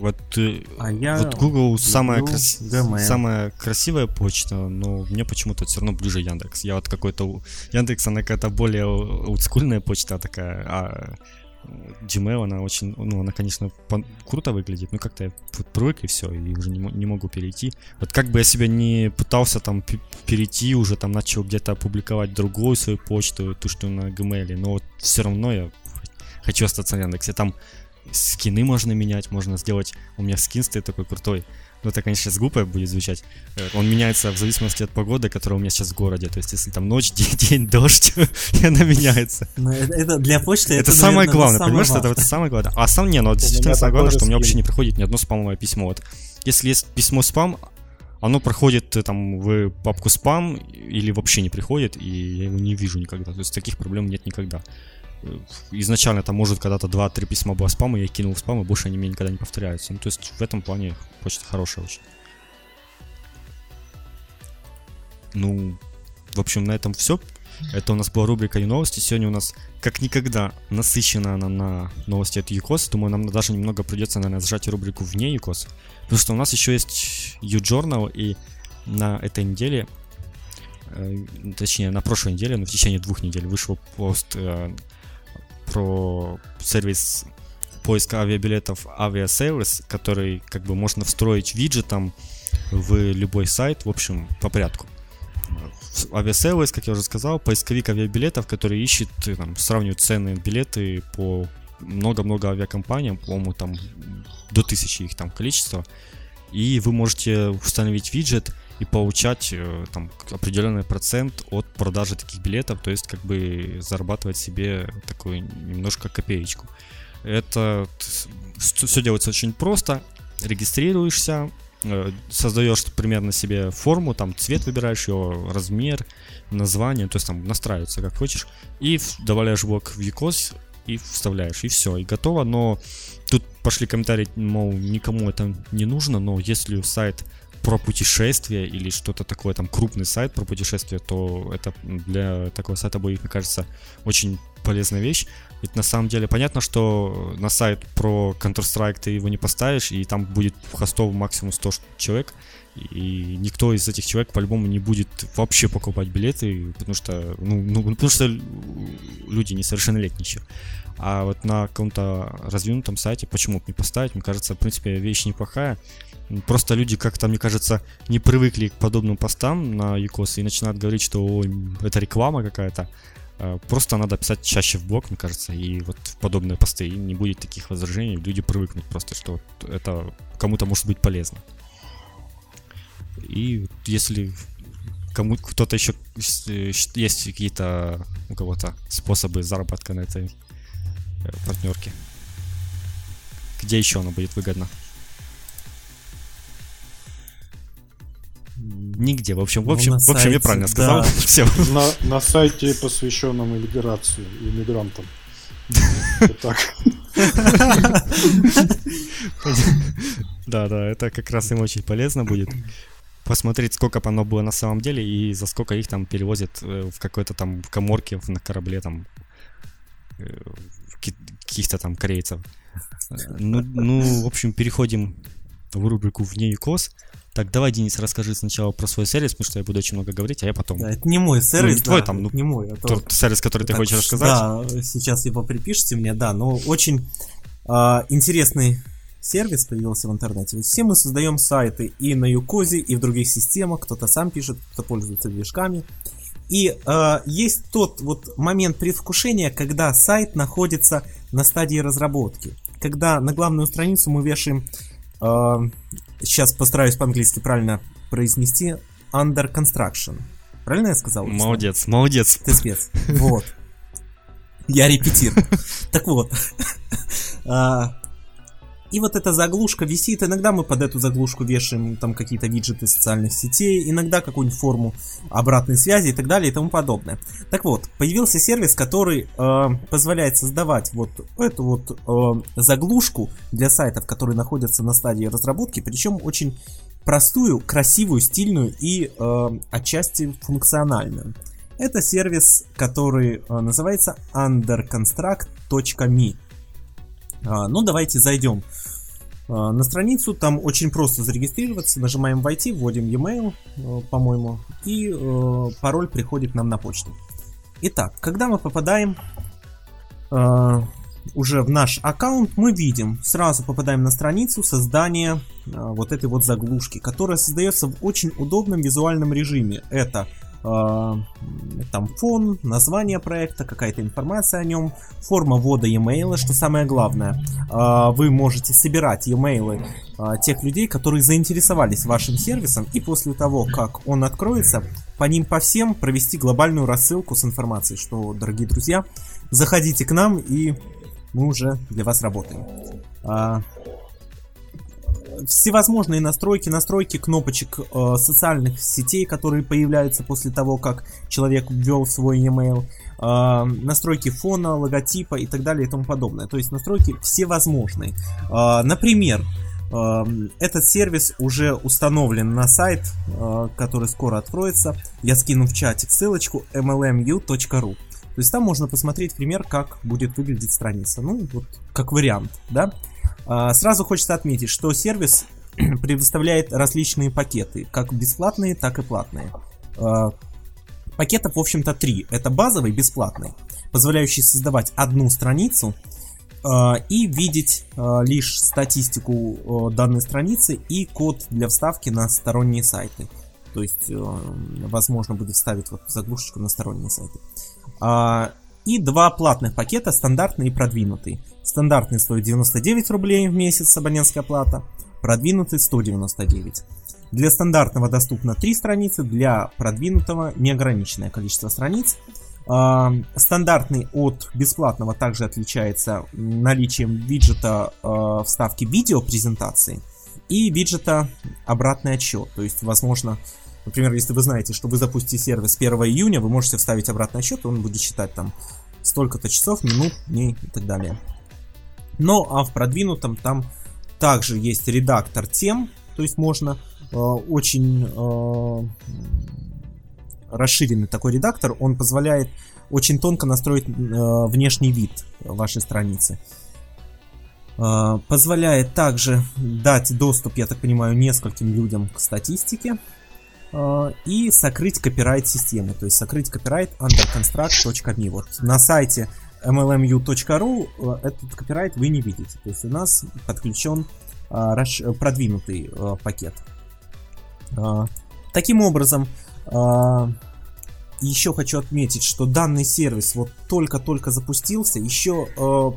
Вот, э, А я вот Google самая, крас- самая красивая почта, но мне почему-то все равно ближе Яндекс. Я вот какой-то... Яндекс, она какая-то более олдскульная почта такая, а Gmail, она очень... Ну, она, конечно, пон- круто выглядит, но как-то я привык и все, и уже не, мо- не могу перейти. Вот как бы я себя не пытался там пе- перейти, уже там начал где-то опубликовать другую свою почту, ту, что на Gmail, но вот все равно я хочу остаться в Яндексе. Там скины можно менять, можно сделать... У меня скин стоит такой крутой. Ну, это, конечно, сейчас глупо будет звучать. Э, Он меняется в зависимости от погоды, которая у меня сейчас в городе. То есть, если там ночь, <laughs> день, день дождь, <laughs> и она меняется. Ну, это, это для почты Это, самое наверное, главное, самое понимаешь, это вот самое главное. А сам не, ну, вот меня действительно самое главное, что у меня вообще не приходит ни одно спамовое письмо. Вот если есть письмо спам, оно проходит э, там в папку спам или вообще не приходит, и я его не вижу никогда. То есть таких проблем нет никогда. Э, изначально там может когда-то 2-3 письма было спама, я кинул в спам, и больше они мне никогда не повторяются. Ну, то есть в этом плане почта хорошая очень. Ну, в общем, на этом все. Это у нас была рубрика и новости. Сегодня у нас как никогда насыщена она на новости от ЮКОС. Думаю, нам даже немного придется, наверное, сжать рубрику вне ЮКОС. Потому что у нас еще есть U-Journal, и на этой неделе, э, точнее, на прошлой неделе, но в течение двух недель вышел пост э, про сервис поиска авиабилетов Aviasales, который как бы можно встроить виджетом в любой сайт, в общем, по порядку. Aviasales, как я уже сказал, поисковик авиабилетов, который ищет, э, там, сравнивает цены билеты по много-много авиакомпаниям, по-моему, там до тысячи их там количество. И вы можете установить виджет и получать э, там определенный процент от продажи таких билетов, то есть как бы зарабатывать себе такую немножко копеечку. Это все делается очень просто. Регистрируешься, Э, создаешь примерно себе форму, там цвет выбираешь, ее размер, название, то есть там настраивается как хочешь, и добавляешь блок в ECOS и вставляешь, и все, и готово, но тут пошли комментарии, мол, никому это не нужно, но если сайт про путешествия или что-то такое, там крупный сайт про путешествия, то это для такого сайта будет, мне кажется, очень полезная вещь. Ведь на самом деле понятно, что на сайт про Counter-Strike ты его не поставишь, и там будет хостов максимум 100 человек, и никто из этих человек по-любому не будет вообще покупать билеты, потому что, ну, ну потому что люди несовершеннолетние еще. А вот на каком-то раздвинутом сайте почему бы не поставить, мне кажется, в принципе, вещь неплохая. Просто люди как-то, мне кажется, не привыкли к подобным постам на ЮКОС и начинают говорить, что это реклама какая-то. А, просто надо писать чаще в блог, мне кажется, и вот в подобные посты, и не будет таких возражений, люди привыкнут просто, что это кому-то может быть полезно. И если кому кто-то еще есть какие-то у кого-то способы заработка на этой э, партнерке, где еще оно будет выгодно? Нигде. В общем, в ну, общем, в общем, я правильно сказал. <laughs> Да. Все. На, на сайте, посвященном иммиграции, иммигрантам. Так. Да, да, это как раз им очень полезно будет посмотреть, сколько оно было на самом деле и за сколько их там перевозят э, в какой-то там коморке на корабле там э, каких-то там корейцев. Э, ну, ну, в общем, переходим в рубрику «Вне ЮКОС». Так, давай, Денис, расскажи сначала про свой сервис, потому что я буду очень много говорить, а я потом... Да, это не мой сервис, ну, не твой там, ну, не мой. Это... Тот сервис, который ты так, хочешь рассказать. Да, сейчас его припишите мне, да, но очень э, интересный сервис появился в интернете. Ведь все мы создаем сайты и на Юкозе, и в других системах, кто-то сам пишет, кто-то пользуется движками. И э, есть тот вот момент предвкушения, когда сайт находится на стадии разработки. Когда на главную страницу мы вешаем э, сейчас постараюсь по-английски правильно произнести, under construction. Правильно я сказал? Молодец, молодец. Ты спец. Вот. <laughs> Я репетирую. Так вот. <laughs> И вот эта заглушка висит. Иногда мы под эту заглушку вешаем там какие-то виджеты социальных сетей, иногда какую-нибудь форму обратной связи и так далее и тому подобное. Так вот, появился сервис, который э, позволяет создавать вот эту вот э, заглушку для сайтов, которые находятся на стадии разработки, причем очень простую, красивую, стильную и э, отчасти функциональную. Это сервис, который э, называется underconstruct.me. А, ну, давайте зайдем а, на страницу. Там очень просто зарегистрироваться. Нажимаем «Войти», вводим e-mail, э, по-моему, и э, пароль приходит нам на почту. Итак, когда мы попадаем э, уже в наш аккаунт, мы видим, сразу попадаем на страницу создания вот этой вот заглушки, которая создается в очень удобном визуальном режиме. Это там фон, название проекта, какая-то информация о нем, форма ввода e-mail, что самое главное. А, вы можете собирать e-mail а, тех людей, которые заинтересовались вашим сервисом, и после того, как он откроется, по ним по всем провести глобальную рассылку с информацией, что, дорогие друзья, заходите к нам, и мы уже для вас работаем. Всевозможные настройки, настройки кнопочек э, социальных сетей, которые появляются после того, как человек ввел свой e-mail, э, настройки фона, логотипа и так далее и тому подобное. То есть настройки всевозможные. Э, например, э, этот сервис уже установлен на сайт, э, который скоро откроется. Я скину в чатик ссылочку mlmu.ru. То есть там можно посмотреть пример, как будет выглядеть страница. Ну, вот как вариант, да. А, сразу хочется отметить, что сервис <clears throat> предоставляет различные пакеты, как бесплатные, так и платные. А, пакетов, в общем-то, три. Это базовый, бесплатный, позволяющий создавать одну страницу а, и видеть лишь статистику данной страницы и код для вставки на сторонние сайты. То есть, возможно, будет вставить вот заглушечку на сторонние сайты. И два платных пакета, стандартный и продвинутый. Стандартный стоит 99 рублей в месяц абонентская плата, продвинутый 199. Для стандартного доступно 3 страницы, для продвинутого неограниченное количество страниц. А, стандартный от бесплатного также отличается наличием виджета а, вставки видео презентации и виджета обратный отсчет. То есть, возможно, например, если вы знаете, что вы запустите сервис 1 июня, вы можете вставить обратный отсчет, и он будет считать там столько-то часов, минут, дней и так далее. Но а в продвинутом там также есть редактор тем, то есть можно э, очень э, расширенный такой редактор, он позволяет очень тонко настроить э, внешний вид вашей страницы. Э, позволяет также дать доступ, я так понимаю, нескольким людям к статистике и сокрыть копирайт системы, то есть сокрыть копирайт underconstruct.me. Вот на сайте mlmu.ru э, этот копирайт вы не видите. То есть у нас подключен а, продвинутый пакет. Таким образом, еще хочу отметить, что данный сервис вот только-только запустился, еще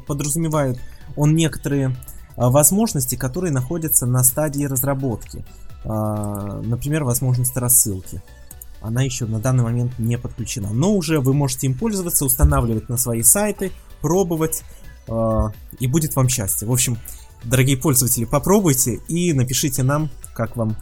подразумевает он некоторые возможности, которые находятся на стадии разработки. Например, возможность рассылки она еще на данный момент не подключена. Но уже вы можете им пользоваться, устанавливать на свои сайты, пробовать, э, и будет вам счастье. В общем, дорогие пользователи, попробуйте и напишите нам, как вам,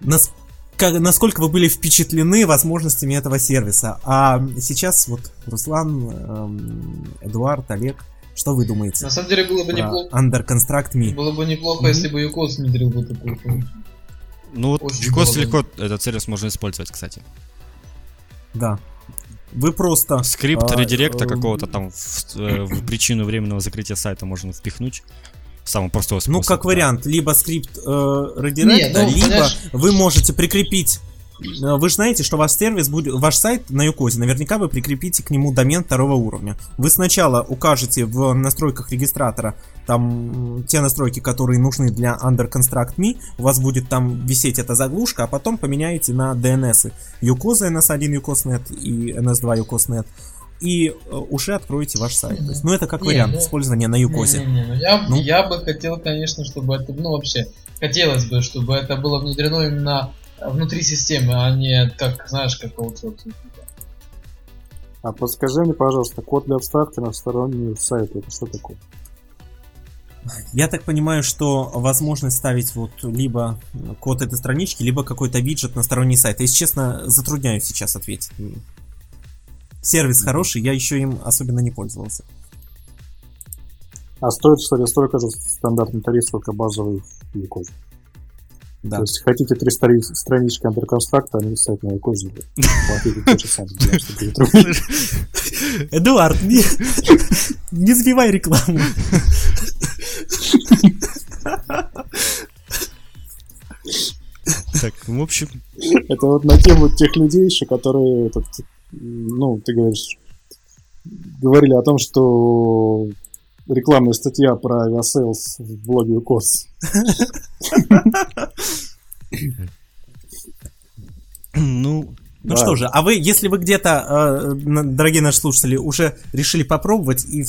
нас, как, насколько вы были впечатлены возможностями этого сервиса. А сейчас вот Руслан, э, Эдуард, Олег, что вы думаете? На самом деле было бы неплохо. Under Construct Me. Было бы неплохо, mm-hmm. если бы Юкос внедрил бы такую функцию. Ну вот GCOS легко этот сервис можно использовать, кстати. Да. Вы просто... Скрипт а, редиректа э, какого-то там в, э, в <clears throat> причину временного закрытия сайта можно впихнуть. Самый простой способ. Ну, как да. вариант, либо скрипт э, редиректа, ну, либо понимаешь... вы можете прикрепить вы же знаете, что ваш сервис будет, ваш сайт на uCoz е, наверняка вы прикрепите к нему домен второго уровня. Вы сначала укажете в настройках регистратора там те настройки, которые нужны для underconstruct.me, у вас будет там висеть эта заглушка, а потом поменяете на DNS. uCoz а NS1 uCoz.net и NS2 uCoz.net и э, уже откроете ваш сайт. То есть, ну, это как не, вариант ну, использования на uCoz е. Не, не, ну, я, ну? я бы хотел, конечно, чтобы это, ну, вообще, хотелось бы, чтобы это было внедрено именно внутри системы, а не как, знаешь, как аутсорсинг. А подскажи мне, пожалуйста, код для вставки на сторонний сайт, это что такое? Я так понимаю, что возможность ставить вот либо код этой странички, либо какой-то виджет на сторонний сайт. Если честно, затрудняюсь сейчас ответить. Сервис хороший, я еще им особенно не пользовался. А стоит, кстати, столько же стандартный тариф, сколько базовый Яков. Да. То есть хотите три страни- странички андерконстракта, а написать на коже, платите то же самое, <laughs> Эдуард, не, <laughs> не сбивай рекламу. Так, в общем... Это вот на тему тех людей еще, которые, этот, ну, ты говоришь, говорили о том, что рекламная статья про Aviasales в блоге uCoz. Ну, ну да. что же, а вы, если вы где-то, э, дорогие наши слушатели, уже решили попробовать и э,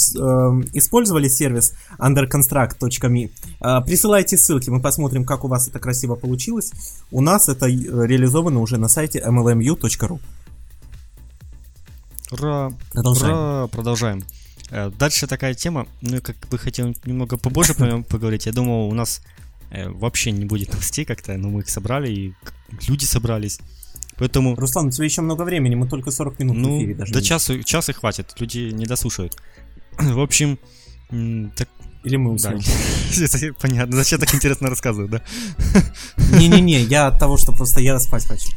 использовали сервис underconstruct.me, э, присылайте ссылки, мы посмотрим, как у вас это красиво получилось. У нас это реализовано уже на сайте mlmu.ru. Ура! Продолжаем. Ура! Продолжаем. Дальше такая тема, ну, как бы хотел немного побольше <laughs> поговорить. Я думал, у нас э, вообще не будет новостей как-то, но мы их собрали, и люди собрались. Поэтому... Руслан, у тебя еще много времени, мы только 40 минут ну, в эфире даже. Нет. часа, часа хватит, люди не дослушают. <clears throat> В общем, так, Или мы да, <laughs> уснем. понятно. Зачем так интересно рассказывать, да? Не-не-не, я от того, что просто я спать хочу.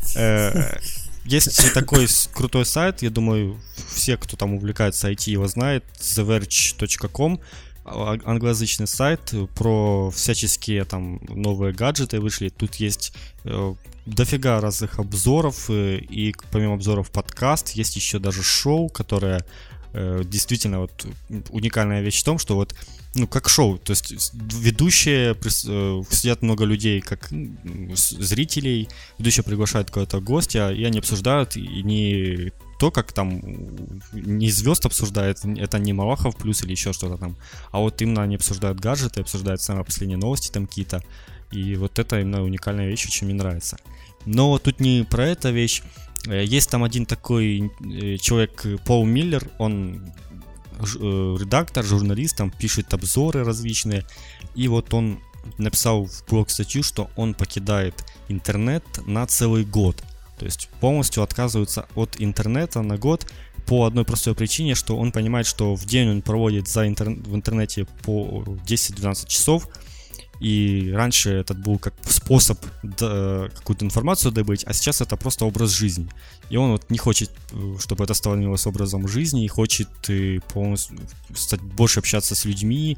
Э, Есть такой крутой сайт, я думаю, все, кто там увлекается IT, его знает, theverge.com, а- англоязычный сайт про всяческие там новые гаджеты вышли. Тут есть э, дофига разных обзоров, э, и помимо обзоров подкаст, есть еще даже шоу, которое э, действительно вот уникальная вещь в том, что вот ну, как шоу, то есть ведущие, э, сидят много людей, как зрителей, ведущие приглашают какого-то гостя, и они обсуждают, и не то, как там не звезд обсуждает, это не Малахов плюс или еще что-то там, а вот именно они обсуждают гаджеты, обсуждают самые последние новости там какие-то, и вот это именно уникальная вещь, очень мне нравится. Но тут не про эту вещь, Э, есть там один такой э, человек, Пол Миллер, он редактор, журналист, там пишет обзоры различные, и вот он написал в блог статью, что он покидает интернет на целый год. То есть полностью отказывается от интернета на год по одной простой причине, что он понимает, что в день он проводит за интер- в интернете по 10-12 часов, и раньше этот был как способ какую-то информацию добыть, а сейчас это просто образ жизни. И он вот не хочет, э, чтобы это становилось образом жизни, и хочет э, полностью стать больше общаться с людьми.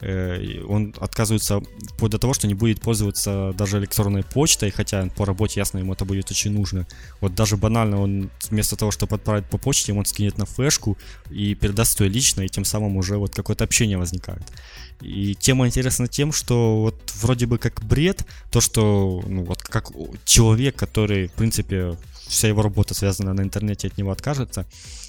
Э, Он отказывается вплоть до того, что не будет пользоваться даже электронной почтой, хотя по работе, ясно, ему это будет очень нужно. Вот даже банально он вместо того, чтобы отправить по почте, он скинет на флешку и передаст ее лично, и тем самым уже вот какое-то общение возникает. И тема интересна тем, что вот вроде бы как бред, то, что ну, вот как человек, который, в принципе, вся его работа связана на интернете, от него откажется,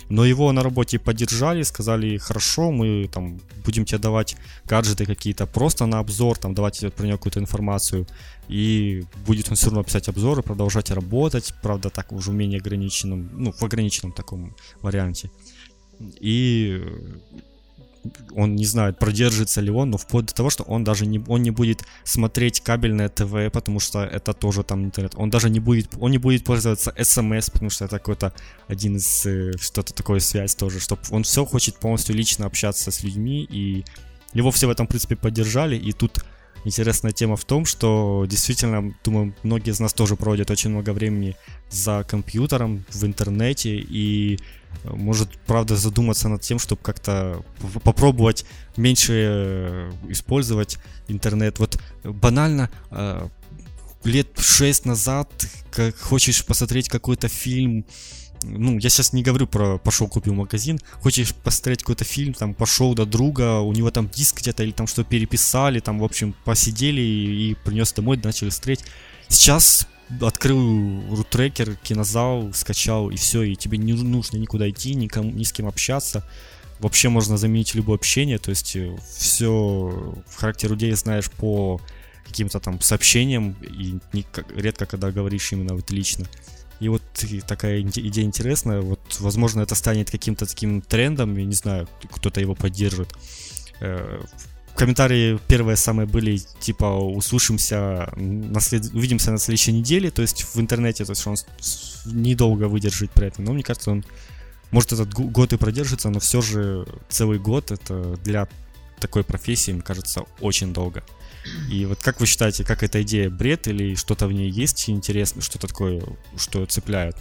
но его на работе поддержали, сказали, хорошо, мы там будем тебе давать гаджеты какие-то просто на обзор, там давать тебе про него какую-то информацию, и будет он все равно писать обзоры, продолжать работать, правда, так уже в менее ограниченном, ну, в ограниченном таком варианте. И он не знает, продержится ли он, но вплоть до того, что он даже не, он не будет смотреть кабельное ТВ, потому что это тоже там интернет. Он даже не будет, он не будет пользоваться СМС, потому что это какой-то один из э, что-то такое связь тоже, чтобы он все хочет полностью лично общаться с людьми, и его все в этом, в принципе, поддержали, и тут интересная тема в том, что действительно, думаю, многие из нас тоже проводят очень много времени за компьютером, в интернете, и э, может, правда, задуматься над тем, чтобы как-то попробовать меньше э, использовать интернет. Вот банально э, лет 6 назад, как хочешь посмотреть какой-то фильм, ну, я сейчас не говорю про пошел купил магазин, хочешь посмотреть какой-то фильм, там, пошел до друга, у него там диск где-то, или там что переписали, там, в общем, посидели и, и принес домой, начали смотреть. Сейчас открыл рутрекер, кинозал, скачал, и все, и тебе не нужно никуда идти, никому, ни с кем общаться. Вообще можно заменить любое общение, то есть все в характере людей знаешь по каким-то там сообщениям, и не редко когда говоришь именно вот лично. И вот такая иде- идея интересная, вот возможно это станет каким-то таким трендом, я не знаю, кто-то его поддержит. Э, Комментарии первые самые были типа услышимся, на след- увидимся на следующей неделе, то есть в интернете, то есть он недолго выдержит при этом, но мне кажется он может этот год и продержится, но все же целый год это для такой профессии, мне кажется, очень долго. И вот как вы считаете, как эта идея бред или что-то в ней есть интересно, что-то такое, что цепляет?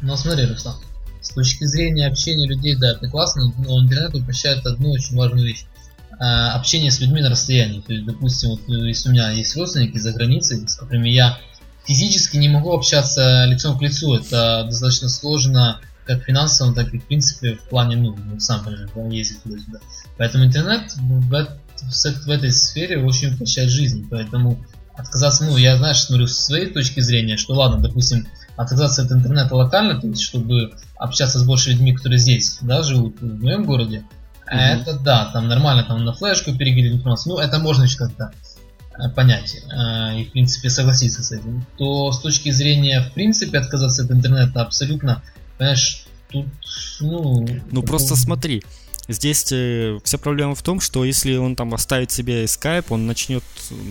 Ну смотри, Руслан, с точки зрения общения людей, да, это классно, но интернет упрощает одну очень важную вещь. А, общение с людьми на расстоянии. То есть, допустим, вот э, если у меня есть родственники за границей, с которыми я физически не могу общаться лицом к лицу, это достаточно сложно как финансово, так и в принципе в плане, ну, ну, сам понимаешь, ездить туда-сюда. Поэтому интернет в, эт- в в этой сфере очень упрощает жизнь. Поэтому отказаться, ну, я, знаешь, смотрю с своей точки зрения, что ладно, допустим, отказаться от интернета локально, то есть чтобы общаться с больше людьми, которые здесь, да, живут в моем городе, это да, там нормально, там на флешку перекидывать информацию, ну, это можно еще как-то э, понять э, и, в принципе, согласиться с этим, то с точки зрения, в принципе, отказаться от интернета абсолютно, понимаешь, тут, ну... Ну просто смотри, здесь э, вся проблема в том, что если он там оставит себе скайп, он начнет,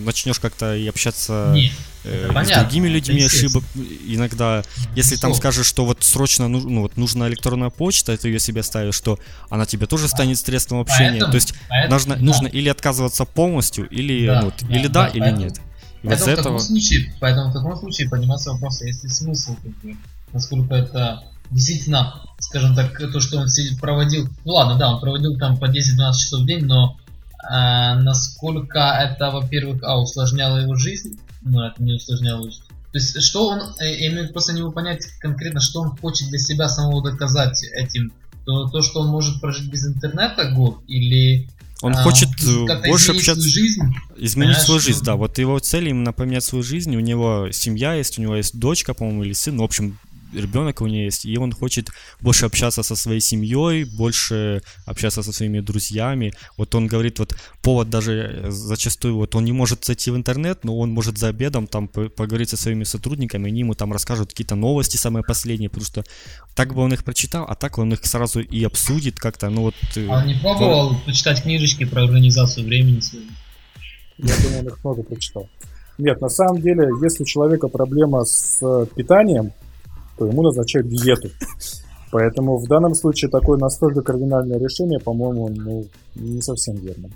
начнешь как-то и общаться Не, э, с понятно, другими людьми, ошибок иногда, если там Что? скажешь, что вот срочно ну, ну, вот нужна электронная почта, ты ее себе ставишь, что она тебе тоже станет средством общения. Поэтому- То есть поэтому- нужно, да. нужно или отказываться полностью, или, Да, ну, вот, да, или да, да, или поэтому- нет. И вот Поэтому в этого... таком случае, поэтому в таком случае поднимается вопрос, а есть ли смысл, как бы, насколько это действительно, скажем так, то, что он проводил, ну ладно, да, он проводил там по 10-12 часов в день, но а, насколько это, во-первых, а, усложняло его жизнь, но это не усложняло жизнь. То есть, что он, э, я имею просто не могу понять конкретно, что он хочет для себя самого доказать этим. То, то что он может прожить без интернета год, или Он а, хочет э, больше изменить свою общаться... жизнь, Изменить Понимаешь, свою что- жизнь, да. Вот его цель именно поменять свою жизнь. У него семья есть, у него есть дочка, по-моему, или сын. Ну, в общем, ребенок у него есть. И он хочет больше общаться со своей семьей, больше общаться со своими друзьями. Вот он говорит, вот повод даже э, зачастую, вот он не может зайти в интернет, но он может за обедом там по- поговорить со своими сотрудниками, они ему там расскажут какие-то новости самые последние, потому что так бы он их прочитал, а так он их сразу и обсудит как-то, ну вот... э, А он не пробовал почитать книжечки про организацию времени своего? Я думаю, он их много прочитал. Нет, на самом деле, если у человека проблема с э, питанием, то ему назначают диету. Поэтому в данном случае такое настолько кардинальное решение, по-моему, ну, не совсем верно.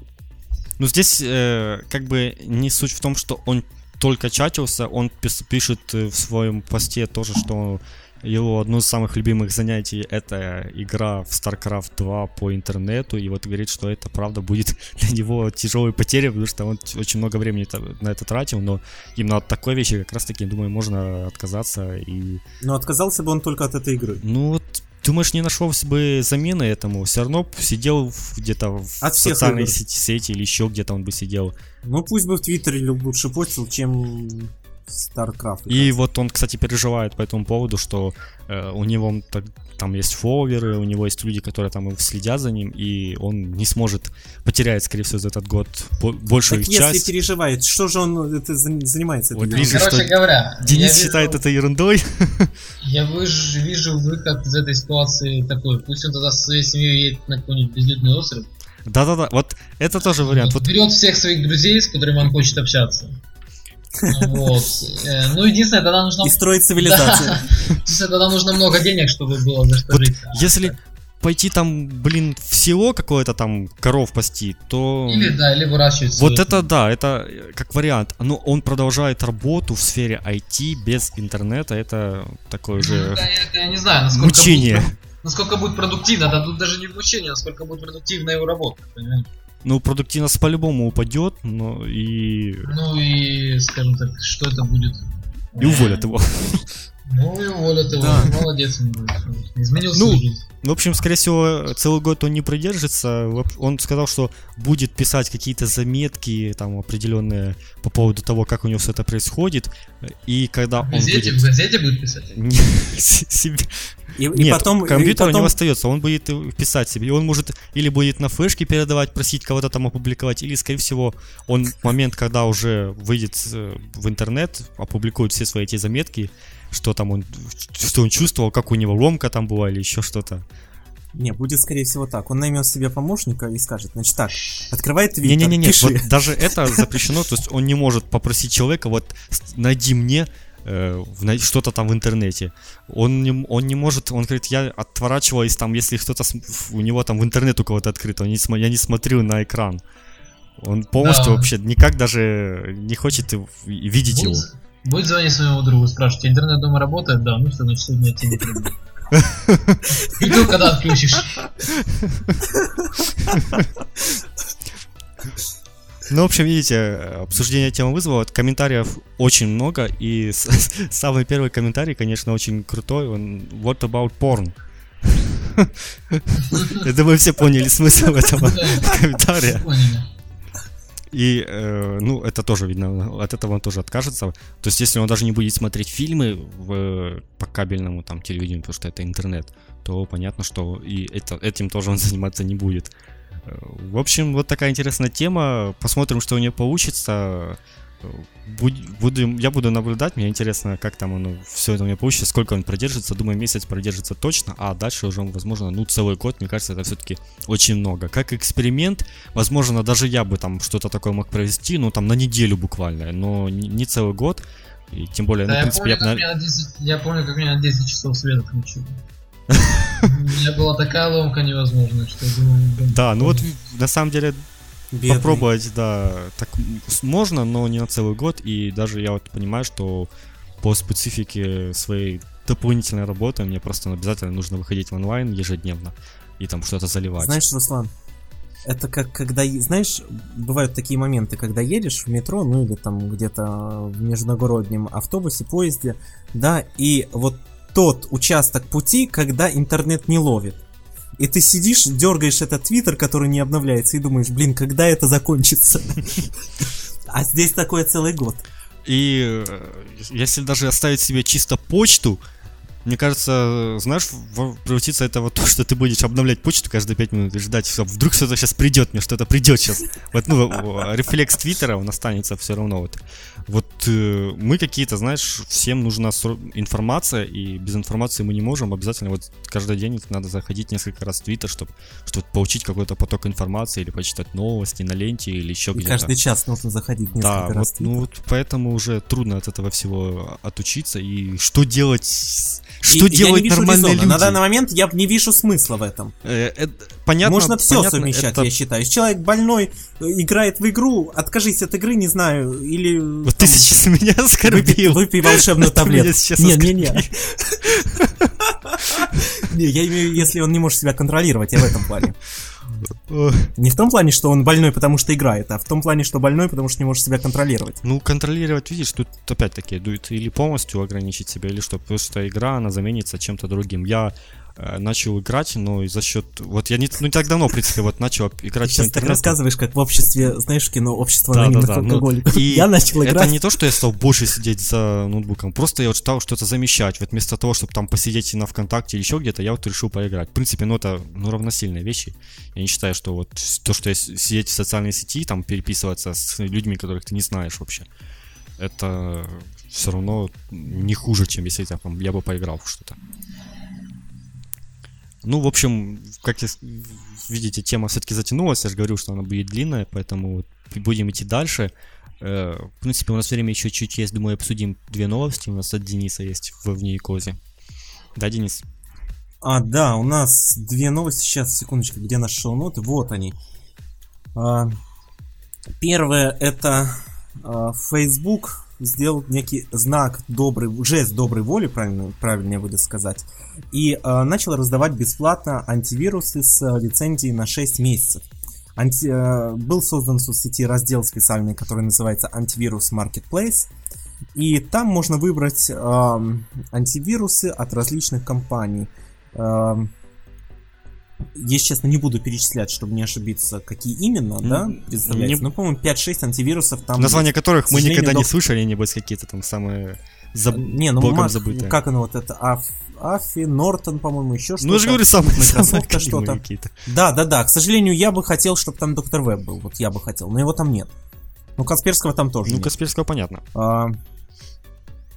Ну, здесь э, как бы не суть в том, что он только чатился, он пишет э, в своем посте тоже, что его одно из самых любимых занятий это игра в StarCraft 2 по интернету, и вот говорит, что это правда будет <laughs> для него тяжелой потерей, потому что он очень много времени на это тратил, но именно от такой вещи как раз таки, думаю, можно отказаться и Но отказался бы он только от этой игры. ну вот Думаешь, не нашелось бы замены этому? Все равно сидел где-то в От социальной сети, сети или еще где-то он бы сидел. Ну пусть бы в Твиттере лучше постил, чем StarCraft. И вот он, кстати, переживает по этому поводу, что э, у него так- там есть фолловеры, у него есть люди, которые там следят за ним, и он не сможет, потеряет, скорее всего, за этот год бо- большую Так их если часть. переживает, что же он это за- занимается? Вот этой вижу? Короче что говоря, Денис вижу- считает это ерундой. <laughs> Я выж- вижу выход из этой ситуации такой. Пусть он тогда со своей семьей едет на какой-нибудь безлюдный остров. Да-да-да, вот это тоже вариант. Вот Берет всех своих друзей, с которыми он хочет общаться. Вот. Э, Ну, единственное, тогда нужно... И строить <laughs> цивилизацию. Да. Единственное, тогда нужно много денег, чтобы было за что Вот жить. А если пойти там, блин, в село какое-то там коров пасти, то... Или, да, или выращивать Вот это да, это э, как вариант. Но он продолжает работу в сфере IT без интернета. Это такое Ну, же это, это я не знаю, насколько мучение. Будет, насколько будет продуктивно. Да тут даже не мучение, насколько будет продуктивна его работа. понимаешь? Ну, продуктивность по-любому упадет, но и... Ну и, скажем так, что это будет? и уволят его. Ну и уволят его. Да. Молодец он будет. Изменил Ну, жизнь. В общем, скорее всего, целый год он не продержится. Он сказал, что будет писать какие-то заметки там определенные по поводу того, как у него все это происходит. И когда В он газете, выйдет... в газете будет писать? <laughs> Себе- И, и Нет, потом, и компьютер у потом- него остается, он будет писать себе. И он может или будет на флешке передавать, просить кого-то там опубликовать, или, скорее всего, он в момент, когда уже выйдет э, в интернет, опубликует все свои эти заметки, что там он, что он чувствовал, как у него ломка там была или еще что-то. Не, будет скорее всего так. Он наймет себе помощника и скажет, значит так, открывает твиттер, Не-не-не, пиши. вот даже это <laughs> запрещено, то есть он не может попросить человека, вот найди мне э, что-то там в интернете. Он не, он не может, он говорит, я отворачиваюсь там, если кто-то, у него там в интернет у кого-то открыто, он не я не смотрю на экран. Он полностью Да. вообще никак даже не хочет и- и видеть его. Будет, звонить своему другу, спрашивать, интернет дома работает? Да, ну что, значит, сегодня тебе не трудно. Иду, когда отключишь. Ну, в общем, видите, обсуждение темы вызвало, комментариев очень много, и самый первый комментарий, конечно, очень крутой, он «What about porn?» <laughs> Я думаю, все поняли смысл этого комментария. И, э, ну, это тоже видно, от этого он тоже откажется. То есть, если он даже не будет смотреть фильмы в, по кабельному там телевидению, потому что это интернет, то понятно, что и это, этим тоже он <laughs> заниматься не будет. Э, В общем, вот такая интересная тема. Посмотрим, что у нее получится. Буду, я буду наблюдать, мне интересно, как там оно, все это у меня получится, сколько он продержится. Думаю, месяц продержится точно, а дальше уже, возможно, ну, целый год, мне кажется, это все-таки очень много. Как эксперимент, возможно, даже я бы там что-то такое мог провести, ну, там, на неделю буквально, но не, целый год. И тем более, ну, Да, в я, принципе, я помню, как на- меня на 10 я помню, как меня на 10 часов свет отключили. <laughs> У меня была такая ломка невозможная, что я думал, Да, ну вот на самом деле Бедный. попробовать, да, так можно, но не на целый год. И даже я вот понимаю, что по специфике своей дополнительной работы мне просто обязательно нужно выходить в онлайн ежедневно и там что-то заливать. Знаешь, Руслан, это как когда, знаешь, бывают такие моменты, когда едешь в метро, ну или там где-то в междугороднем автобусе, поезде, да, и вот тот участок пути, когда интернет не ловит. И ты сидишь, дергаешь этот твиттер, который не обновляется, и думаешь, блин, когда это закончится? А здесь такое целый год. И э, если даже оставить себе чисто почту, мне кажется, знаешь, превратится это во то, что ты будешь обновлять почту каждые 5 минут и ждать, что вдруг что-то сейчас придет, мне что-то придет сейчас. Вот, ну, рефлекс Твиттера, он останется все равно. Вот, вот э, мы какие-то, знаешь, всем нужна информация, и без информации мы не можем. Обязательно вот каждый день надо заходить несколько раз в Твиттер, чтобы чтобы получить какой-то поток информации или почитать новости на ленте или еще где-то. каждый час нужно заходить Да, несколько раз. вот, в ну Твиттер. вот поэтому уже трудно от этого всего отучиться. И что делать? С- И Что я не нормальные резона. люди? На данный момент я не вижу смысла в этом. Э, это- понятно, Можно все понятно, совмещать, это- я считаю. Если человек больной э, играет в игру, откажись от игры, не знаю, или... Вот там, ты сейчас меня выпей, <laughs> оскорбил. выпей волшебную Ты меня таблетку. сейчас Не, не, не. <laughs> Не, я имею если он не может себя контролировать, я в этом плане. Не в том плане, что он больной, потому что играет, а в том плане, что больной, потому что не может себя контролировать. Ну, контролировать, видишь, тут опять-таки, дует или полностью ограничить себя, или что, потому что игра, она заменится чем-то другим. Я начал играть, но и за счет... Вот я не, ну, не так давно, в принципе, вот начал играть по Сейчас так рассказываешь, как в обществе, знаешь, кино общество Да, анонимных да, да, ну, алкоголиков. и Я начал Это играть. не то, что я стал больше сидеть за ноутбуком, просто я вот стал что-то замещать. Вот вместо того, чтобы там посидеть на ВКонтакте или еще где-то, я вот решил поиграть. В принципе, ну это ну, равносильные вещи. Я не считаю, что вот то, что я сидеть в социальной сети, там переписываться с людьми, которых ты не знаешь вообще, это все равно не хуже, чем если я, там, я бы поиграл в что-то. Ну, в общем, как я видите, тема все-таки затянулась. Я же говорю, что она будет длинная, поэтому будем идти дальше. Э, В принципе, у нас время еще чуть есть. Думаю, обсудим две новости. У нас от Дениса есть в Внеикозе. Да, Денис? А, да, у нас две новости. Сейчас, секундочку, где наши шоу-ноты? Вот они. А, Первое это а, Facebook сделал некий знак добрый, жест доброй воли, правильно, правильнее будет сказать, и а, начал раздавать бесплатно антивирусы с а, лицензией на 6 месяцев. Анти- а, был создан в соцсети раздел специальный, который называется антивирус Marketplace, и там можно выбрать ам, антивирусы от различных компаний. Ам, я, честно, не буду перечислять, чтобы не ошибиться, какие именно, М, да, представляете. не- Ну, по-моему, 5-6 антивирусов там... Названия которых к мы никогда не док- слышали, небось какие-то там самые заб... Не, ну, богом Мак- забытые. как оно вот это, Аф, Афи, Нортон, по-моему, еще что-то. Ну, я же говорю, самые, самые Microsoft галимые что-то. какие-то. Да, да, да. К сожалению, я бы хотел, чтобы там Доктор Веб был. Вот я бы хотел, но его там нет. Ну, Касперского там тоже Ну, нет. Касперского понятно. А,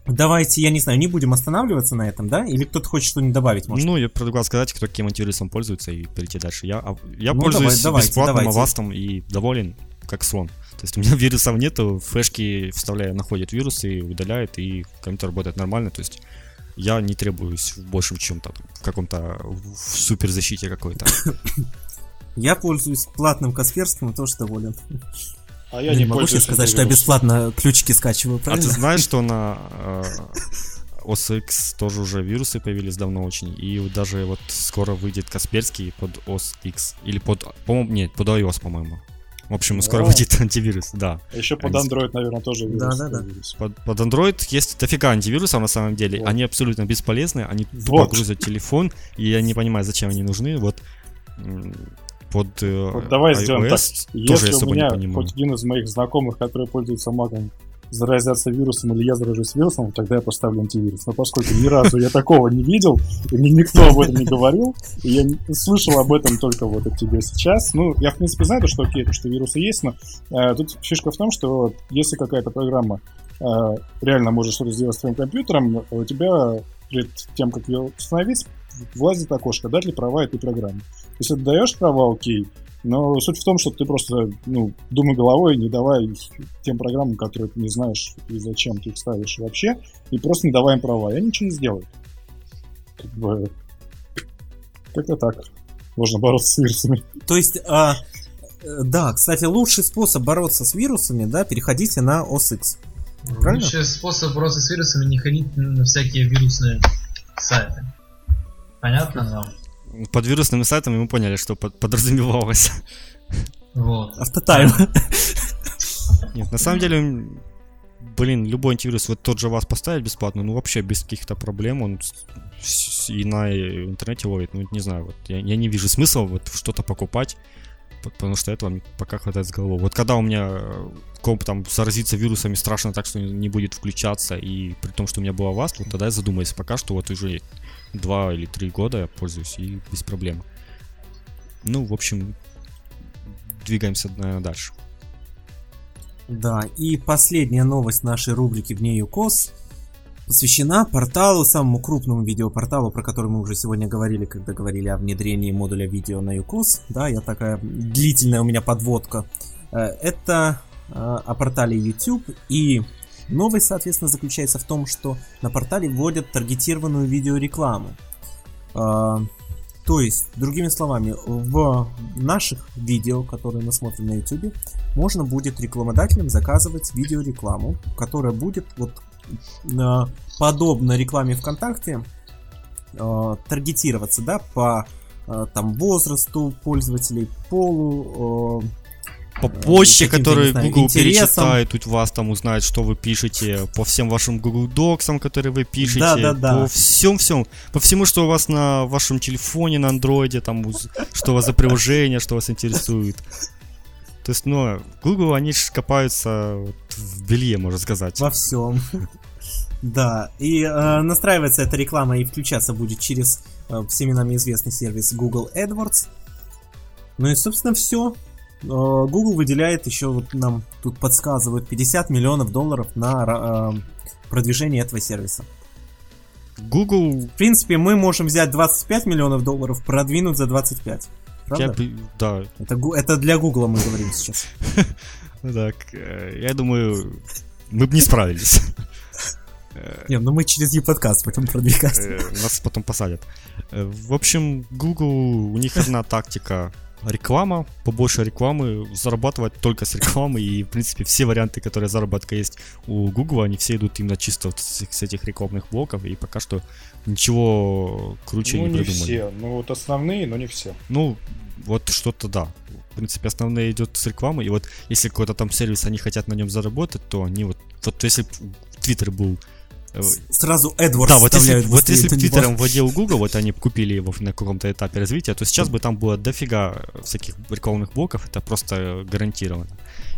Давайте, я не знаю, не будем останавливаться на этом, да? Или кто-то хочет что-нибудь добавить, может? Ну, я предлагал сказать, кто каким антивирусом пользуется и перейти дальше. Я, а- я Ну, пользуюсь давай, бесплатным давайте. авастом и доволен, как слон. То есть у меня <laughs> вирусов нету, флешки вставляю, находит вирусы, удаляет, и компьютер работает нормально. То есть я не требуюсь в большем чем-то, в каком-то в суперзащите какой-то. <coughs> Я пользуюсь платным Касперским и тоже доволен. А я не не могу себе сказать, что я бесплатно ключики скачиваю, А ты правильно? знаешь, что на <laughs> э, OS X тоже уже вирусы появились давно очень, и вот даже вот скоро выйдет Касперский под OS X, или под, по-моему, нет, под iOS, по-моему. В общем, скоро выйдет <laughs> антивирус, да. А Еще под Android, наверное, тоже вирус Да-да-да. появился. Под, под Android есть дофига антивирусов на самом деле. Вот. Они абсолютно бесполезны. Они тупо Вот. грузят телефон. И я не понимаю, зачем они нужны. Вот под э, Вот давай сделаем iOS так. тоже Если у меня хоть один из моих знакомых, который пользуется Маком, заразятся вирусом или я заражусь вирусом, тогда я поставлю антивирус. Но поскольку ни разу я такого не видел, и мне никто об этом не говорил, и я слышал об этом только вот от тебя сейчас, ну, я, в принципе, знаю, что окей, что вирусы есть, но э, тут фишка в том, что если какая-то программа э, реально может что-то сделать с твоим компьютером, у тебя перед тем, как ее установить, влазит окошко, дать ли права этой программе. Если ты даешь права, окей, но суть в том, что ты просто, ну, думай головой, не давай тем программам, которые ты не знаешь и зачем ты их ставишь вообще, и просто не давай им права, и они ничего не сделают. Как бы... Как-то так. Можно бороться с вирусами. То есть, а, э, да, кстати, лучший способ бороться с вирусами, да, переходите на OS X. Правильно? Лучший способ бороться с вирусами не ходить на всякие вирусные сайты. Понятно вам? Под вирусными сайтами мы поняли, что под- подразумевалось. Вот. Автотайм. Нет, на самом деле, блин, любой антивирус, вот тот же вас поставить бесплатно, ну вообще без каких-то проблем, он и на интернете ловит, ну не знаю, вот я, я не вижу смысла вот что-то покупать, потому что этого мне пока хватает с головой. Вот когда у меня э, комп там заразится вирусами страшно так, что не будет включаться, и при том, что у меня была ВАСТ, вот тогда я задумаюсь, пока что вот уже два или три года я пользуюсь и без проблем. Ну, в общем, двигаемся, дальше. Да, и последняя новость нашей рубрики «В ней ЮКОС» посвящена порталу, самому крупному видеопорталу, про который мы уже сегодня говорили, когда говорили о внедрении модуля видео на ЮКОС. Да, я такая длительная у меня подводка. Э, Это э, о портале YouTube и новость, соответственно, заключается в том, что на портале вводят таргетированную видеорекламу. Э, То есть, другими словами, в наших видео, которые мы смотрим на YouTube, можно будет рекламодателям заказывать видеорекламу, которая будет вот э, подобно рекламе ВКонтакте э, таргетироваться, да, по э, там возрасту пользователей, полу, По почте, который не знаю, Google интересам. перечитает, тут вас там узнает, что вы пишете, по всем вашим Google Docsам, которые вы пишете, Да-да-да. по всем-всем, по всему, что у вас на вашем телефоне, на андроиде, там, что у вас за приложение, что вас интересует. То есть, ну, Google, они ж копаются в белье, можно сказать. во всем. <laughs> Да, и э, настраивается эта реклама и включаться будет через э, всеми нам известный сервис Google AdWords. Ну и, собственно, все. Google выделяет еще, вот нам тут подсказывают, 50 миллионов долларов на э, продвижение этого сервиса. Google, В принципе, мы можем взять 25 миллионов долларов, продвинуть за 25. Правда? я да, Это, это для Гугла мы говорим сейчас. ну <laughs> так, э, я думаю, мы бы не справились. Не, ну мы через e-подкаст потом продвигать. Э, Нас потом посадят. Э, В общем, Google, у них одна тактика реклама, побольше рекламы, зарабатывать только с рекламы, и, в принципе, все варианты, которые заработка есть у Google, они все идут именно чисто вот с, с этих рекламных блоков, и пока что ничего круче ну, не не придумали. все. Ну, вот основные, но не все. Ну, вот что-то да. В принципе, основное идет с рекламы, и вот если какой-то там сервис, они хотят на нем заработать, то они вот, вот если Twitter был Сразу AdWords да, вот если, вот если бы. Твиттером владел Google, вот они купили его на каком-то этапе развития, то сейчас бы там было дофига всяких рекламных блоков, это просто гарантированно.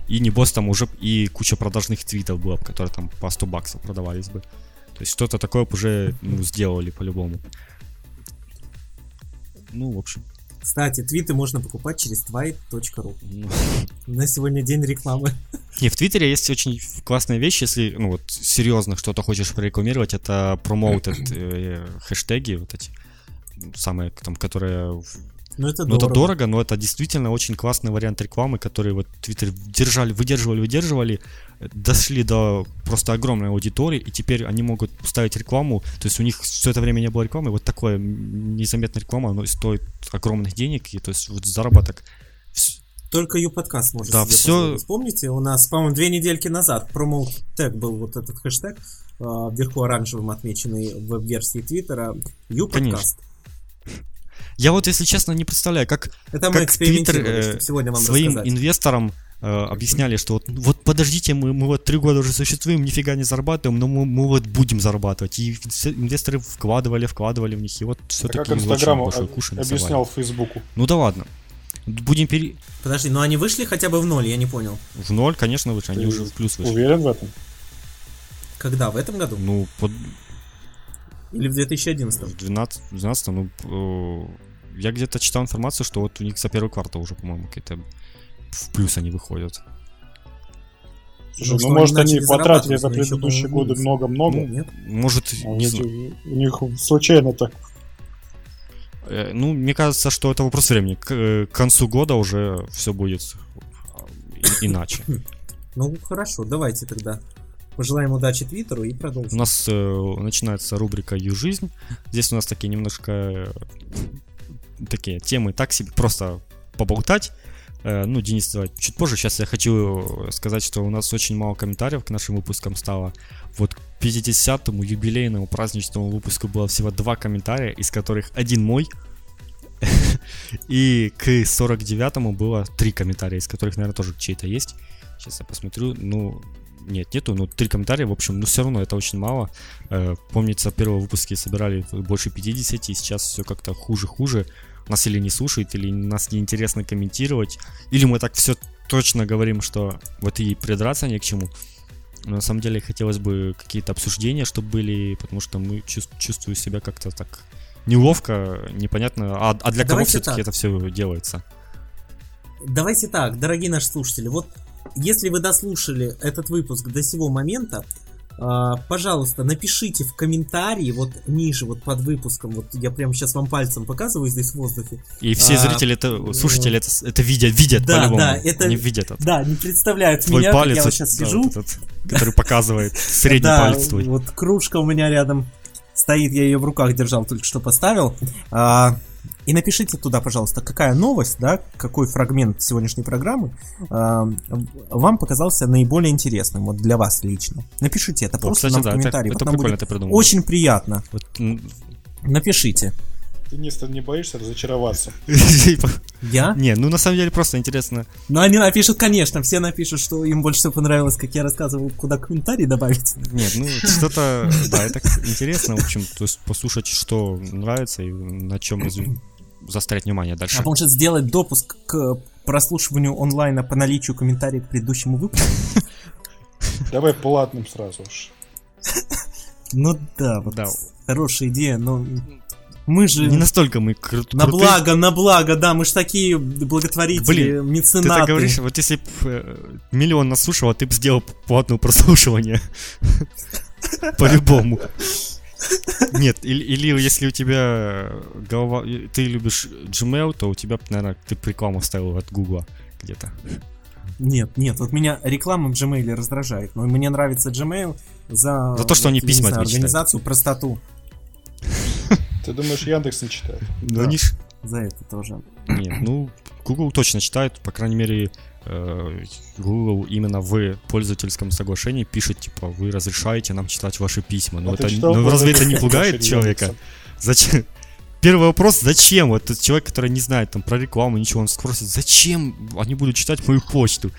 И небось там уже и куча продажных твитов было, бы, которые там по 100 баксов продавались бы. То есть что-то такое уже ну, сделали по-любому. Ну, в общем. Кстати, твиты можно покупать через twite.ru. ну. На сегодня день рекламы. Не, в Твиттере есть очень классная вещь, если, ну вот, серьезно что-то хочешь прорекламировать, это promoted э, хэштеги, вот эти, самые, там, которые Ну это Ну, это дорого. но это действительно очень классный вариант рекламы, который вот Twitter держали, выдерживали, выдерживали, дошли до просто огромной аудитории, и теперь они могут ставить рекламу, то есть у них все это время не было рекламы, вот такое незаметная реклама, но стоит огромных денег, и то есть вот заработок. Только U-подкаст может Да, себе всё- позволить. Помните, у нас, по-моему, две недельки назад промоут тег был вот этот хэштег, э, вверху оранжевым отмеченный в веб-версии Твиттера. U-подкаст. Я вот, если честно, не представляю, как Это мы Как экспериментировали, Twitter, э, сегодня вам своим рассказать. инвесторам э, объясняли, что вот, вот подождите, мы, мы вот три года уже существуем, нифига не зарабатываем, но мы, мы вот будем зарабатывать. И инвес- инвесторы вкладывали, вкладывали в них, и вот А все-таки как Инстаграм объяснял Фейсбуку. Ну да ладно. Будем пере... Подожди, но они вышли хотя бы в ноль, я не понял. В ноль, конечно, выше, они Ты уже в плюс вышли. Уверен в этом? Когда? В этом году? Ну, под Или в 2011? в 12, 12 ну, э, я где-то читал информацию, что вот у них за первый квартал уже, по-моему, какие-то в плюс они выходят. Слушай, Ну, ну, может они они потратили за предыдущие годы много-много. Ну, нет. Может, А не знаю. у них случайно так. Э, Ну, мне кажется, что это вопрос времени. К, э, к концу года уже все будет иначе. <laughs> Ну, хорошо, давайте тогда пожелаем удачи Твиттеру и У продолжим. нас э, начинается рубрика «Ю жизнь». Здесь у нас такие немножко э, такие темы так себе, просто поболтать. Э, ну, Денис, давай чуть позже. Сейчас я хочу сказать, что у нас очень мало комментариев к нашим выпускам стало. Вот к 50-му юбилейному праздничному выпуску было всего два комментария, из которых один мой. <laughs> И к 49-му было три комментария, из которых, наверное, тоже чей-то есть. Сейчас я посмотрю. Ну, нет, нету, но три комментария, в общем, но все равно это очень мало. Э, Помнится, первые выпуски собирали больше 50, и сейчас все как-то хуже-хуже. Нас или не слушают, или нас неинтересно комментировать, или мы так все точно говорим, что вот и придраться не к чему. Но на самом деле хотелось бы какие-то обсуждения, чтобы были, потому что мы чувс- чувствую себя как-то так неловко, непонятно. А, а для кого Давайте все-таки так. это все делается? Давайте так, дорогие наши слушатели, вот если вы дослушали этот выпуск до сего момента, а, пожалуйста, напишите в комментарии вот ниже, вот под выпуском, вот я прямо сейчас вам пальцем показываю здесь в воздухе. И все А, зрители, это, слушатели это, это видят, видят Да, по-любому. да, это- Они видят это. Да, не представляют Твой меня, как палец, я вот сейчас да, сижу. вот этот, который показывает средний палец твой. вот кружка у меня рядом стоит, я ее в руках держал, только что поставил. А, и напишите туда, пожалуйста, какая новость, да, какой фрагмент сегодняшней программы а, вам показался наиболее интересным, вот для вас лично. Напишите это О, просто кстати, нам в да, это, комментарии, это вот нам прикольно будет ты придумал. очень приятно. Вот, Напишите. Ты не боишься разочароваться? <laughs> типа, Я? Не, ну на самом деле просто интересно. Ну, они напишут, конечно, все напишут, что им больше всего понравилось, как я рассказывал, куда комментарии добавить. Нет, ну <laughs> что-то, да, это интересно, в общем, то есть послушать, что нравится и на чем заострять внимание дальше. А может сделать допуск к прослушиванию онлайна по наличию комментариев к предыдущему выпуску? <laughs> Давай платным сразу уж. Ну да, вот Да. хорошая идея, но мы же Не настолько мы кру- на крутые. благо, на благо, да, мы же такие благотворители, Блин, Ты меценаты. так говоришь, вот если бы миллион нас слушал, а ты бы сделал платное прослушивание. <laughs> По-любому. Нет, или, или если у тебя голова... Ты любишь Gmail, то у тебя, наверное, ты б рекламу вставил от Гугла где-то. Нет, нет, вот меня реклама в Gmail раздражает, но мне нравится Gmail за, За то, что вот, они письма знаю, читают. организацию, простоту. Ты думаешь, Яндекс не читает? Ну, Да. они ж- За это тоже. Нет, ну, Google точно читает, по крайней мере, э, Google именно в пользовательском соглашении пишет, типа, вы разрешаете нам читать ваши письма. Ну, А это, читал ну разве это не пугает человека? Зачем? Первый вопрос, зачем? Вот этот человек, который не знает там про рекламу, ничего, он спросит, зачем они будут читать мою почту?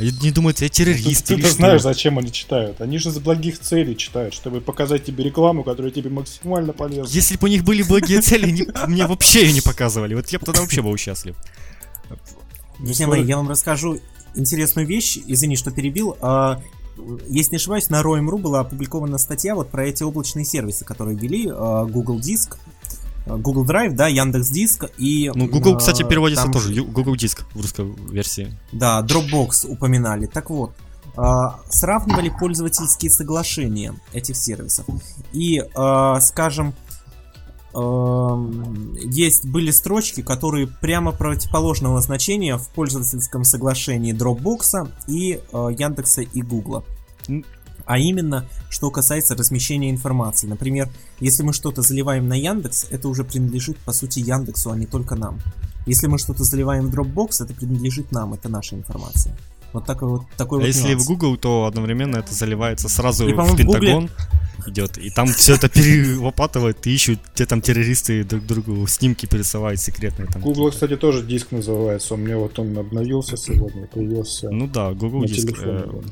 Они не думают, я террорист Ты, ты знаешь, зачем они читают. Они же за благих целей читают, чтобы показать тебе рекламу, которая тебе максимально полезна. Если бы у них были благие цели, они мне вообще ее не показывали. Вот я бы тогда вообще был счастлив. Друзья мои, я вам расскажу интересную вещь, извини, что перебил. А, Если не ошибаюсь, на Roam.ru была опубликована статья вот про эти облачные сервисы, которые ввели а, Google Диск, Google Drive, да, Яндекс Диск и... Ну, Google, а, кстати, переводится там- тоже. Google Диск в русской версии. Да, Dropbox упоминали. Так вот, а, сравнивали пользовательские соглашения этих сервисов. И, скажем, есть были строчки, которые прямо противоположного значения в пользовательском соглашении Dropbox и э, Яндекса и Гугла. А именно, что касается размещения информации. Например, если мы что-то заливаем на Яндекс, это уже принадлежит, по сути, Яндексу, а не только нам. Если мы что-то заливаем в Dropbox, это принадлежит нам, это наша информация. Вот такой вот такой А вот если нюанс. в Google, то одновременно это заливается сразу И, в по-моему, в Гугле- Пентагон идет, и там все это перелопатывают и ищут, где там террористы друг другу снимки пересылают секретные там. Google, какие-то. кстати, тоже диск называется. У меня вот он обновился сегодня, появился Ну да, Google на диск. телефоне.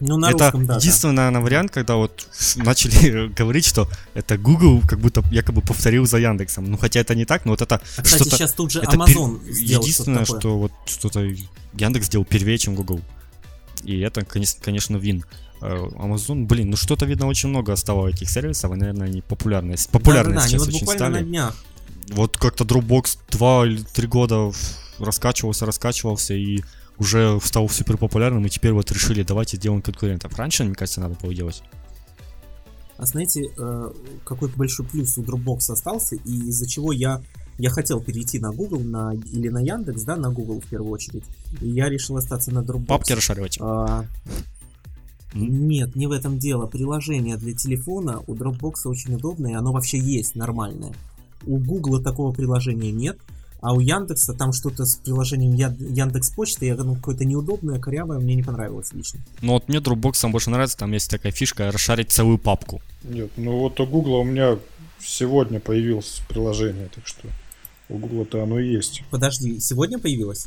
Ну, на это русском, да, да. единственный, наверное, вариант, когда вот начали <laughs> говорить, что это Google как будто якобы повторил за Яндексом. Ну, хотя это не так, но вот это А, кстати, что-то... сейчас тут же это Amazon пер- сделал Единственное, такое. что вот что-то Яндекс сделал первее, чем Google. И это, конечно, вин. Э, Amazon, блин, ну что-то, видно, очень много стало этих сервисов, и, наверное, они. Популярные Да-да-да, они сейчас вот очень буквально на стали. днях. Вот как-то Dropbox 2 или 3 года раскачивался, раскачивался, и уже стал супер популярным, и теперь вот решили, давайте сделаем конкурентов. Раньше, мне кажется, надо было делать. А знаете, э, какой большой плюс у Dropbox остался, и из-за чего я, я хотел перейти на Google на, или на Яндекс, да, на Google в первую очередь, и я решил остаться на Dropbox. Папки расшаривать. А, нет, не в этом дело. Приложение для телефона у Dropbox очень удобное, оно вообще есть нормальное. У Google такого приложения нет, а у Яндекса там что-то с приложением Я- Яндекс Почты, я ну, какое-то неудобное, корявое, мне не понравилось лично. Но вот мне Dropbox сам больше нравится, там есть такая фишка, расшарить целую папку. Нет, ну вот у Гугла у меня сегодня появилось приложение, так что у Гугла-то оно и есть. Подожди, сегодня появилось?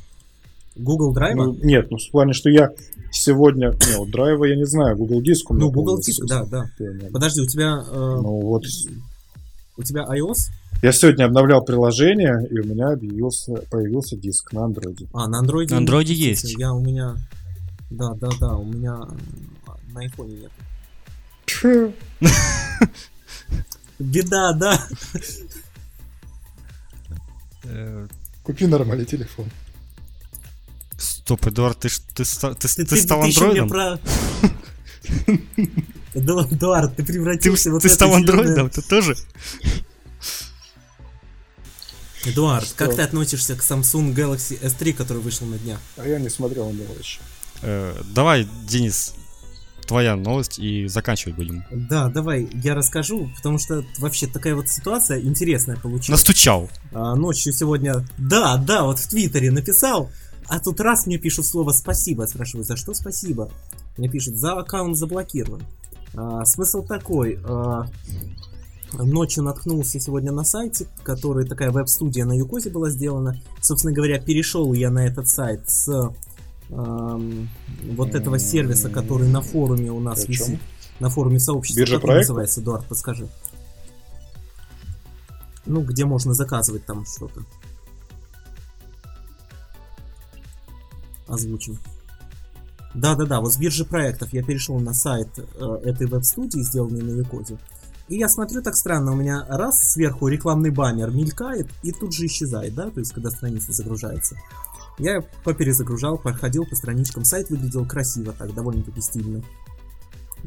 Google Drive? Ну, нет, ну в плане, что я сегодня... Не, вот драйва я не знаю, Google Диск у меня Ну, Google. Диск, да, да. Подожди, у тебя э, Ну вот, у тебя iOS? я сегодня обновлял приложение, и у меня объявился, появился диск на андроиде. А, на Android. На Android есть. Я у меня. Да, да, да, у меня на iPhone нет. <laughs> Беда, да. Э, Купи нормальный телефон. Стоп, Эдуард, ты, ты, ты, Ты, ты стал еще мне андроидом? <laughs> <laughs> Эдуард, ты Ты, превратился вот ты в это стал андроидом? Ты тоже? Эдуард, Что? как ты относишься к Samsung Galaxy S3, который вышел на днях? А я не смотрел на него еще. Э, давай, Денис, твоя новость и заканчивать будем. Да, давай, я расскажу, потому что вообще такая вот ситуация интересная получилась. Настучал. А, ночью сегодня, да, да, вот в Твиттере написал, а тут раз мне пишут слово «спасибо», спрашиваю, за что спасибо? Мне пишут, за аккаунт заблокирован. А, смысл такой, а, ночью наткнулся сегодня на сайте, который такая веб-студия на Юкозе была сделана. Собственно говоря, перешел я на этот сайт с ам, вот этого сервиса, который на форуме у нас висит. На форуме сообщества. Биржа как он проектов? называется, Эдуард, подскажи. Ну, где можно заказывать там что-то. Озвучим. Да-да-да, вот с биржи проектов я перешел на сайт э, этой веб-студии, сделанной на Якозе. И я смотрю так странно, у меня раз сверху рекламный баннер мелькает и тут же исчезает, да, то есть когда страница загружается. Я поперезагружал, проходил по страничкам, сайт выглядел красиво так, довольно-таки стильно.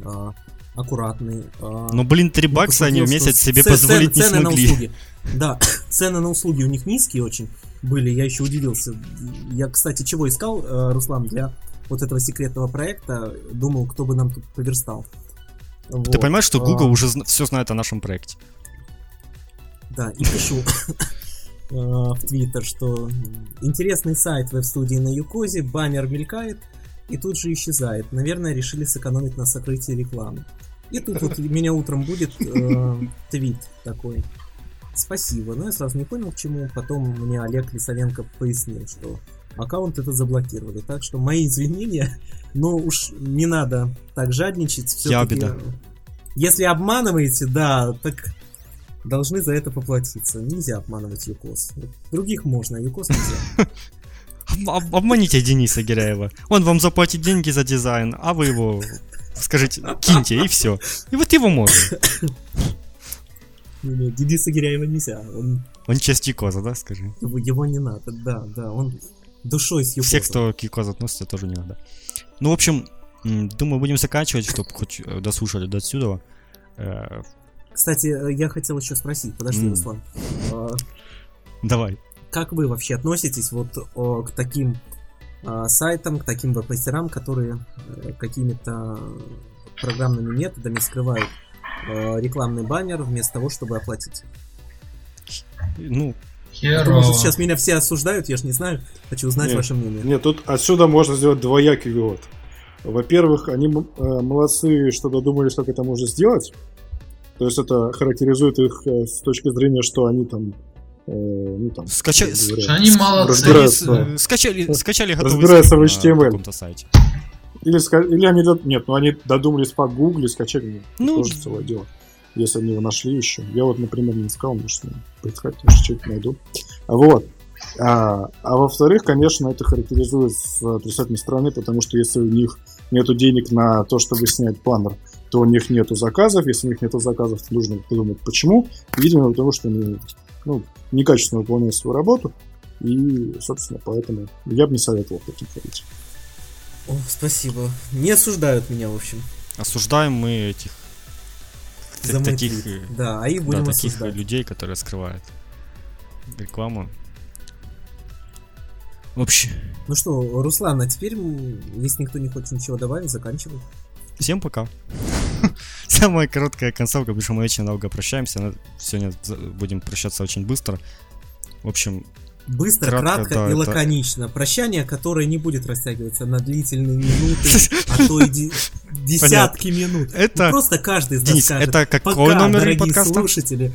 А, аккуратный. а, Ну, блин, 3 ну, бакса они в месяц себе ц- позволить не цены на смогли. услуги. Да, <coughs> цены на услуги у них низкие очень были, я еще удивился. Я, кстати, чего искал, э, Руслан, для вот этого секретного проекта, думал, кто бы нам тут поверстал. Ты Вот, понимаешь, что а, Google уже все знает о нашем проекте? Да, и пишу <laughs> э, в Твиттер, что интересный сайт веб-студии на Юкозе, баннер мелькает и тут же исчезает. Наверное, решили сэкономить на сокрытии рекламы. И тут вот <laughs> меня утром будет э, твит такой. Спасибо. Но я сразу не понял, к чему. Потом мне Олег Лисовенко пояснил, что аккаунт это заблокировали. Так что мои извинения, <laughs> но уж не надо так жадничать. всё-таки. беда. Если обманываете, да, так должны за это поплатиться. Нельзя обманывать uCoz. Других можно, а uCoz нельзя. Об- <laughs> об- Обманите Дениса Гиряева. Он вам заплатит деньги за дизайн, а вы его скажите, киньте, и все. И вот его можно. Не-не, Дениса Гиряева нельзя. Он, Он часть uCoz а, да, скажи? его, его не надо, да, да. Он душой с. Всех, кто к uCoz у относится, тоже не надо. Ну, в общем, думаю, будем заканчивать, чтобы хоть э, дослушали до отсюда. Э, Кстати, э, я хотел еще спросить, подожди, М. Руслан. Давай. Как вы вообще относитесь вот к таким сайтам, к таким веб-мастерам, которые какими-то программными методами скрывают рекламный баннер вместо того, чтобы оплатить? Ну, Херово. может, сейчас меня все осуждают, я ж не знаю. Хочу узнать Нет. ваше мнение. Нет, тут отсюда можно сделать двоякий вывод. Во-первых, они э, молодцы, что додумались, как это можно сделать. То есть это характеризует их э, с точки зрения, что они там, э, ну там, говорят, Что они молодцы. Э, скачали, скачали готовый Разбираются в на HTML. каком-то сайте. Или, или они... Нет, ну они додумались погуглить, скачать. Ну, Ну, тоже целое дело. Если они его нашли еще. Я вот, например, не искал, может, поискать, может, что-то найду. Вот. А, а во-вторых, конечно, это характеризует с отрицательной стороны, потому что если у них нету денег на то, чтобы снять планер, то у них нету заказов. Если у них нету заказов, то нужно подумать, почему. Видимо, потому что они ну, некачественно выполняют свою работу. И, собственно, поэтому я бы не советовал таким ходить. О, спасибо. Не осуждают меня, в общем. Осуждаем мы этих Таких, э, Да, а их да, будем таких осуждать. людей, которые скрывают рекламу. В общем, Ну что, Руслан, а теперь, если никто не хочет ничего добавить, заканчивай. всем пока. <laughs> Самая короткая концовка, потому что мы очень долго прощаемся. Сегодня будем прощаться очень быстро. В общем, Быстро, Кратко, кратко да, и это- лаконично. Прощание, которое не будет растягиваться на длительные минуты, <laughs> то и де- десятки минут. Это- Ну, Просто каждый из нас скажет, это какой номер дорогие подкаста? слушатели.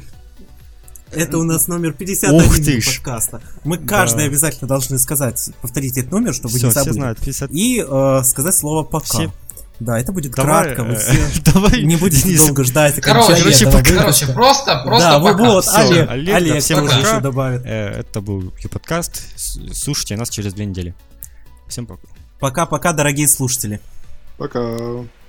Это у нас номер 51 Ух ты ж. подкаста. Мы каждый обязательно должны сказать, повторить этот номер, чтобы все, не все. 50... И э, сказать слово пока. Все. Да, это будет Давай, кратко, вы э, все <laughs> давай, не будете Денис, долго ждать Короче, окончания короче, этого пока. Короче, выпуска. просто, просто да, пока. вот, Всё, Олег, Олег, Олег, да, всем пока. еще добавит. Э, Это был Q-подкаст. Слушайте нас через две недели. Всем пока. Пока-пока, дорогие слушатели. Пока.